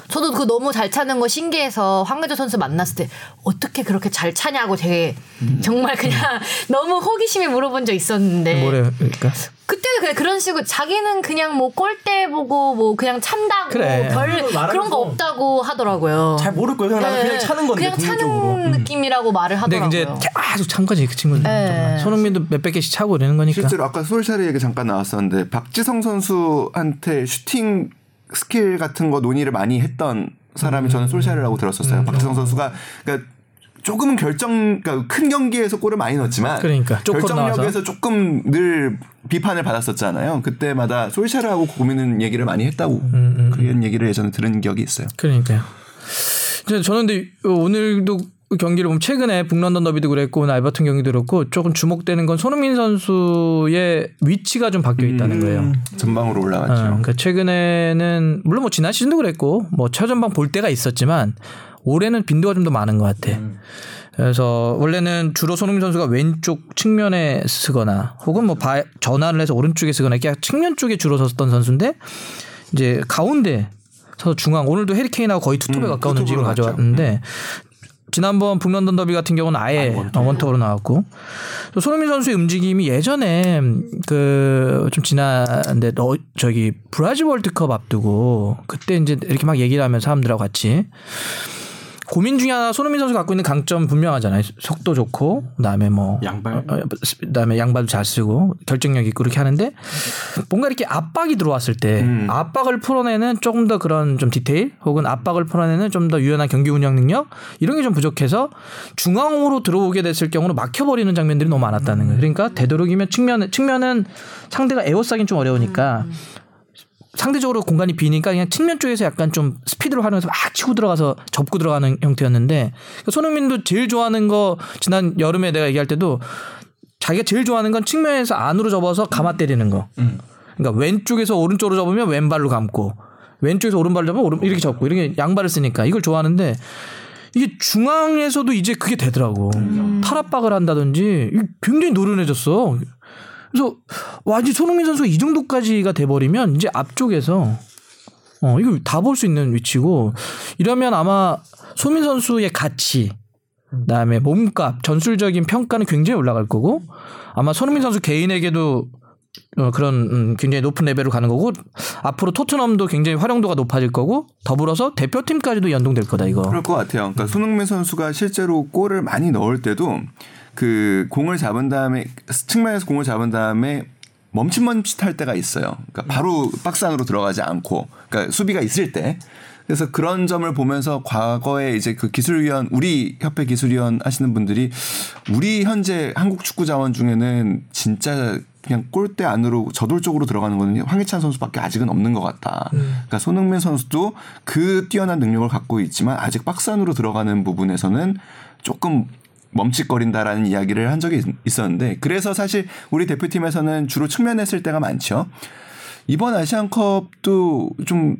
저도 그 너무 잘 차는 거 신기해서 황의조 선수 만났을 때 어떻게 그렇게 잘 차냐고 되게 정말 그냥 너무 호기심에 물어본 적 있었는데 뭐래요? 그러니까 그때는 그냥 그런 식으로 자기는 그냥 뭐 골대 보고 뭐 그냥 찬다고 그래. 별 그런 거 없다고 하더라고요. 잘 모를 거예요. 그냥 네. 그냥 차는 건데 그냥. 차는 느낌이라고 말을 근데 하더라고요. 이제 계속 찬 거지 그 친구는. 네. 손흥민도 몇백 개씩 차고 이러는 거니까. 실제로 아까 솔샤르 얘기 잠깐 나왔었는데 박지성 선수한테 슈팅 스킬 같은 거 논의를 많이 했던 사람이 저는 솔샤르라고 들었었어요. 박지성 선수가 그러니까 조금은 결정 그러니까 큰 경기에서 골을 많이 넣었지만 그러니까, 결정력에서 조금 늘 비판을 받았었잖아요. 그때마다 솔샤르하고 고민은 얘기를 많이 했다고 그런 얘기를 예전에 들은 기억이 있어요. 그러니까요. 저는 근데 오늘도 경기를 보면 최근에 북런던 더비도 그랬고 알버튼 경기도 그렇고 조금 주목되는 건 손흥민 선수의 위치가 좀 바뀌어 있다는 거예요. 음, 전방으로 어, 올라갔죠. 그러니까 최근에는 물론 뭐 지난 시즌도 그랬고 뭐 최전방 볼 때가 있었지만 올해는 빈도가 좀 더 많은 것 같아. 그래서 원래는 주로 손흥민 선수가 왼쪽 측면에 쓰거나 혹은 뭐 바, 전환을 해서 오른쪽에 쓰거나 이렇게 측면 쪽에 주로 섰던 선수인데 이제 가운데 서 중앙 오늘도 해리케인하고 거의 투톱에 음, 가까운 움직임을. 가져왔는데 지난번 북런던 더비 같은 경우는 아예 어, 원톱으로 나왔고. 또 손흥민 선수의 움직임이 예전에 그 좀 지난데 너 저기 브라질 월드컵 앞두고 그때 이제 이렇게 막 얘기를 하면 사람들하고 같이 고민 중에 하나 손흥민 선수가 갖고 있는 강점 분명하잖아요. 속도 좋고 그다음에 뭐 양발. 어, 어, 그다음에 양발도 잘 쓰고 결정력 있고 그렇게 하는데 뭔가 이렇게 압박이 들어왔을 때 압박을 풀어내는 조금 더 그런 좀 디테일 혹은 압박을 풀어내는 좀 더 유연한 경기 운영 능력 이런 게 좀 부족해서 중앙으로 들어오게 됐을 경우는 막혀버리는 장면들이 너무 많았다는 거예요. 그러니까 되도록이면 측면 측면은 상대가 에워싸긴 좀 어려우니까 상대적으로 공간이 비니까 그냥 측면 쪽에서 약간 좀 스피드를 활용해서 막 치고 들어가서 접고 들어가는 형태였는데 손흥민도 제일 좋아하는 거 지난 여름에 내가 얘기할 때도 자기가 제일 좋아하는 건 측면에서 안으로 접어서 감아 때리는 거. 그러니까 왼쪽에서 오른쪽으로 접으면 왼발로 감고 왼쪽에서 오른발로 접으면 오른 이렇게 접고 이렇게 양발을 쓰니까 이걸 좋아하는데 이게 중앙에서도 이제 그게 되더라고. 탈압박을 한다든지 굉장히 노련해졌어. 그래서 완전 손흥민 선수가 이 정도까지가 돼버리면 이제 앞쪽에서 어 이거 다 볼 수 있는 위치고 이러면 아마 손민 선수의 가치 그다음에 몸값 전술적인 평가는 굉장히 올라갈 거고 아마 손흥민 선수 개인에게도 어, 그런 음, 굉장히 높은 레벨로 가는 거고 앞으로 토트넘도 굉장히 활용도가 높아질 거고 더불어서 대표팀까지도 연동될 거다 이거. 그럴 것 같아요. 그러니까 손흥민 선수가 실제로 골을 많이 넣을 때도 그 공을 잡은 다음에 측면에서 공을 잡은 다음에 멈칫멈칫할 때가 있어요. 그러니까 바로 박스 안으로 들어가지 않고, 그러니까 수비가 있을 때. 그래서 그런 점을 보면서 과거에 이제 그 기술위원 우리 협회 기술위원 하시는 분들이 우리 현재 한국 축구 자원 중에는 진짜 그냥 골대 안으로 저돌적으로 들어가는 거는 황희찬 선수밖에 아직은 없는 것 같다. 그러니까 손흥민 선수도 그 뛰어난 능력을 갖고 있지만 아직 박스 안으로 들어가는 부분에서는 조금 멈칫거린다라는 이야기를 한 적이 있- 있었는데 그래서 사실 우리 대표팀에서는 주로 측면에 쓸 때가 많죠. 이번 아시안컵도 좀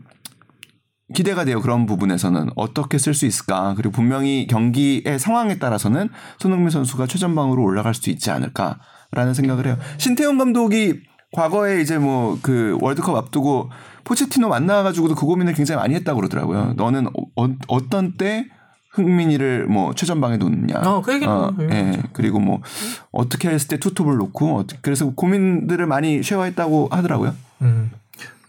기대가 돼요. 그런 부분에서는 어떻게 쓸 수 있을까? 그리고 분명히 경기의 상황에 따라서는 손흥민 선수가 최전방으로 올라갈 수도 있지 않을까라는 생각을 해요. 신태용 감독이 과거에 이제 뭐 그 월드컵 앞두고 포체티노 만나가지고도 그 고민을 굉장히 많이 했다고 그러더라고요. 너는 어, 어 떤 때 흥민이를 뭐 최전방에 놓느냐. 어, 그 얘기는 어, 예. 예. 그리고 뭐 어떻게 했을 때 투톱을 놓고 어떻게- 그래서 고민들을 많이 쉐어했다고 하더라고요. 음.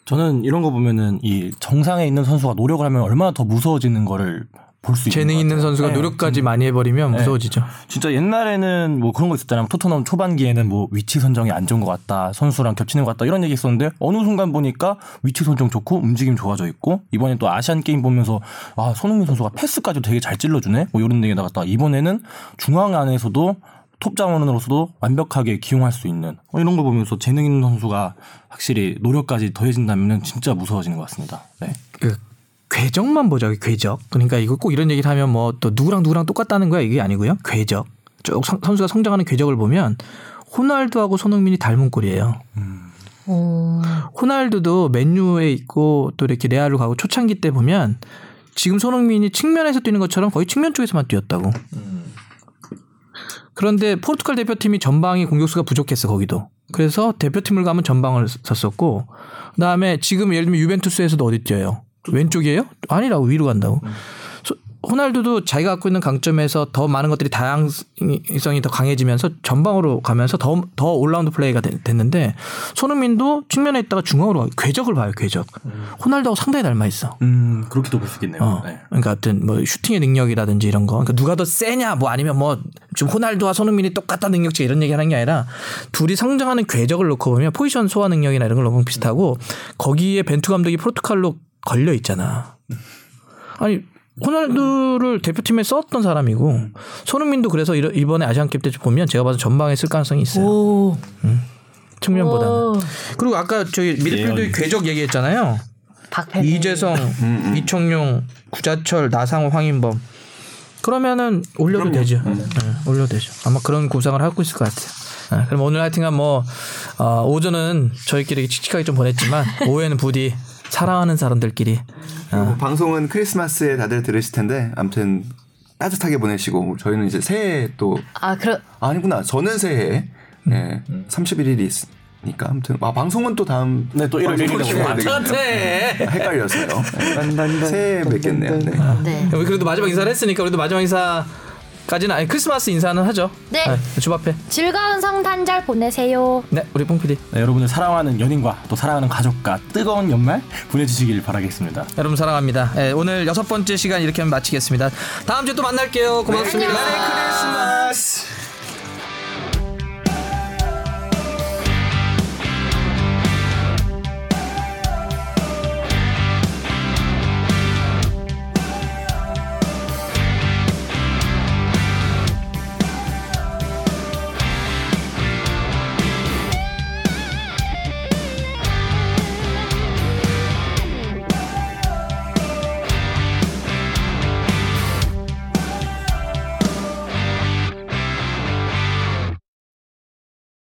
저는 이런 거 보면은 이 정상에 있는 선수가 노력을 하면 얼마나 더 무서워지는 거를 볼수 있는 재능 것 있는 같아요. 선수가 네. 노력까지 많이 해버리면 무서워지죠. 진짜 옛날에는 뭐 그런 거 있었잖아요. 토트넘 초반기에는 뭐 위치 선정이 안 좋은 것 같다. 선수랑 겹치는 것 같다. 이런 얘기 있었는데 어느 순간 보니까 위치 선정 좋고 움직임 좋아져 있고 이번에 또 아시안 게임 보면서 아 손흥민 선수가 패스까지 되게 잘 찔러주네. 뭐 이런 얘기 나갔다. 이번에는 중앙 안에서도 톱 자원으로서도 완벽하게 기용할 수 있는 어, 이런 걸 보면서 재능 있는 선수가 확실히 노력까지 더해진다면 진짜 무서워지는 것 같습니다. 네. 그 궤적만 보자 궤적. 그러니까 이거 꼭 이런 얘기를 하면 뭐 또 누구랑 누구랑 똑같다는 거야? 이게 아니고요. 궤적. 쭉 선- 선수가 성장하는 궤적을 보면 호날두하고 손흥민이 닮은 꼴이에요. 오. 호날두도 맨유에 있고 또 이렇게 레알로 가고 초창기 때 보면 지금 손흥민이 측면에서 뛰는 것처럼 거의 측면 쪽에서만 뛰었다고. 그런데 포르투갈 대표팀이 전방이 공격수가 부족했어 거기도. 그래서 대표팀을 가면 전방을 섰었고 그다음에 지금 예를 들면 유벤투스에서도 어디 뛰어요 왼쪽이에요 아니라고 위로 간다고 소- 호날두도 자기가 갖고 있는 강점에서 더 많은 것들이 다양성이 더 강해지면서 전방으로 가면서 더, 더 올라운드 플레이어가 됐- 됐는데 손흥민도 측면에 있다가 중앙으로 가요. 궤적을 봐요 궤적 호날두하고 상당히 닮아 있어 음 그렇게도 볼 수 있겠네요. 어. 네. 그러니까 하여튼 뭐 슈팅의 능력이라든지 이런 거. 그러니까 누가 더 세냐 뭐 아니면 뭐 지금 호날두와 손흥민이 똑같다 능력치 이런 얘기 하는 게 아니라 둘이 성장하는 궤적을 놓고 보면 포지션 소화 능력이나 이런 걸 놓고 비슷하고 거기에 벤투 감독이 포르투갈로 걸려 있잖아. 아니 호날두를 대표팀에 썼던 사람이고 손흥민도 그래서 이번에 아시안컵 때 보면 제가 봐도 전방에 쓸 가능성이 있어요. 오. 측면보다는. 오. 그리고 아까 저기 미드필드 궤적 얘기했잖아요. 박패. 이재성, 이청용, 구자철, 나상호, 황인범. 그러면은 올려도 되죠. 네, 올려도 되죠. 아마 그런 구상을 하고 있을 것 같아요. 네, 그럼 오늘 하여튼간 뭐 어, 오전은 저희끼리 칙칙하게 좀 보냈지만 오후에는 부디 사랑하는 사람들끼리 그리고 방송은 크리스마스에 다들 들으실 텐데 아무튼 따뜻하게 보내시고 저희는 이제 새해 또 아, 그러 아니구나 저는 새해 예, 31일이 있으니까 아무튼 아 방송은 또 다음 네, 또 일월 방송으로 일일이라고 해야 되겠네요. 저한테 헷갈렸어요. 네. 새해 뵙겠네요. 네. 네. 우리 그래도 마지막 인사를 했으니까 우리도 마지막 인사 까지는 아니 크리스마스 인사는 하죠. 네. 주바페. 즐거운 성탄절 보내세요. 네, 우리 뽕 PD. 네, 여러분들 사랑하는 연인과 또 사랑하는 가족과 뜨거운 연말 보내주시길 바라겠습니다. 여러분 사랑합니다. 예, 오늘 여섯 번째 시간 이렇게 하면 마치겠습니다. 다음 주에 또 만날게요. 고맙습니다.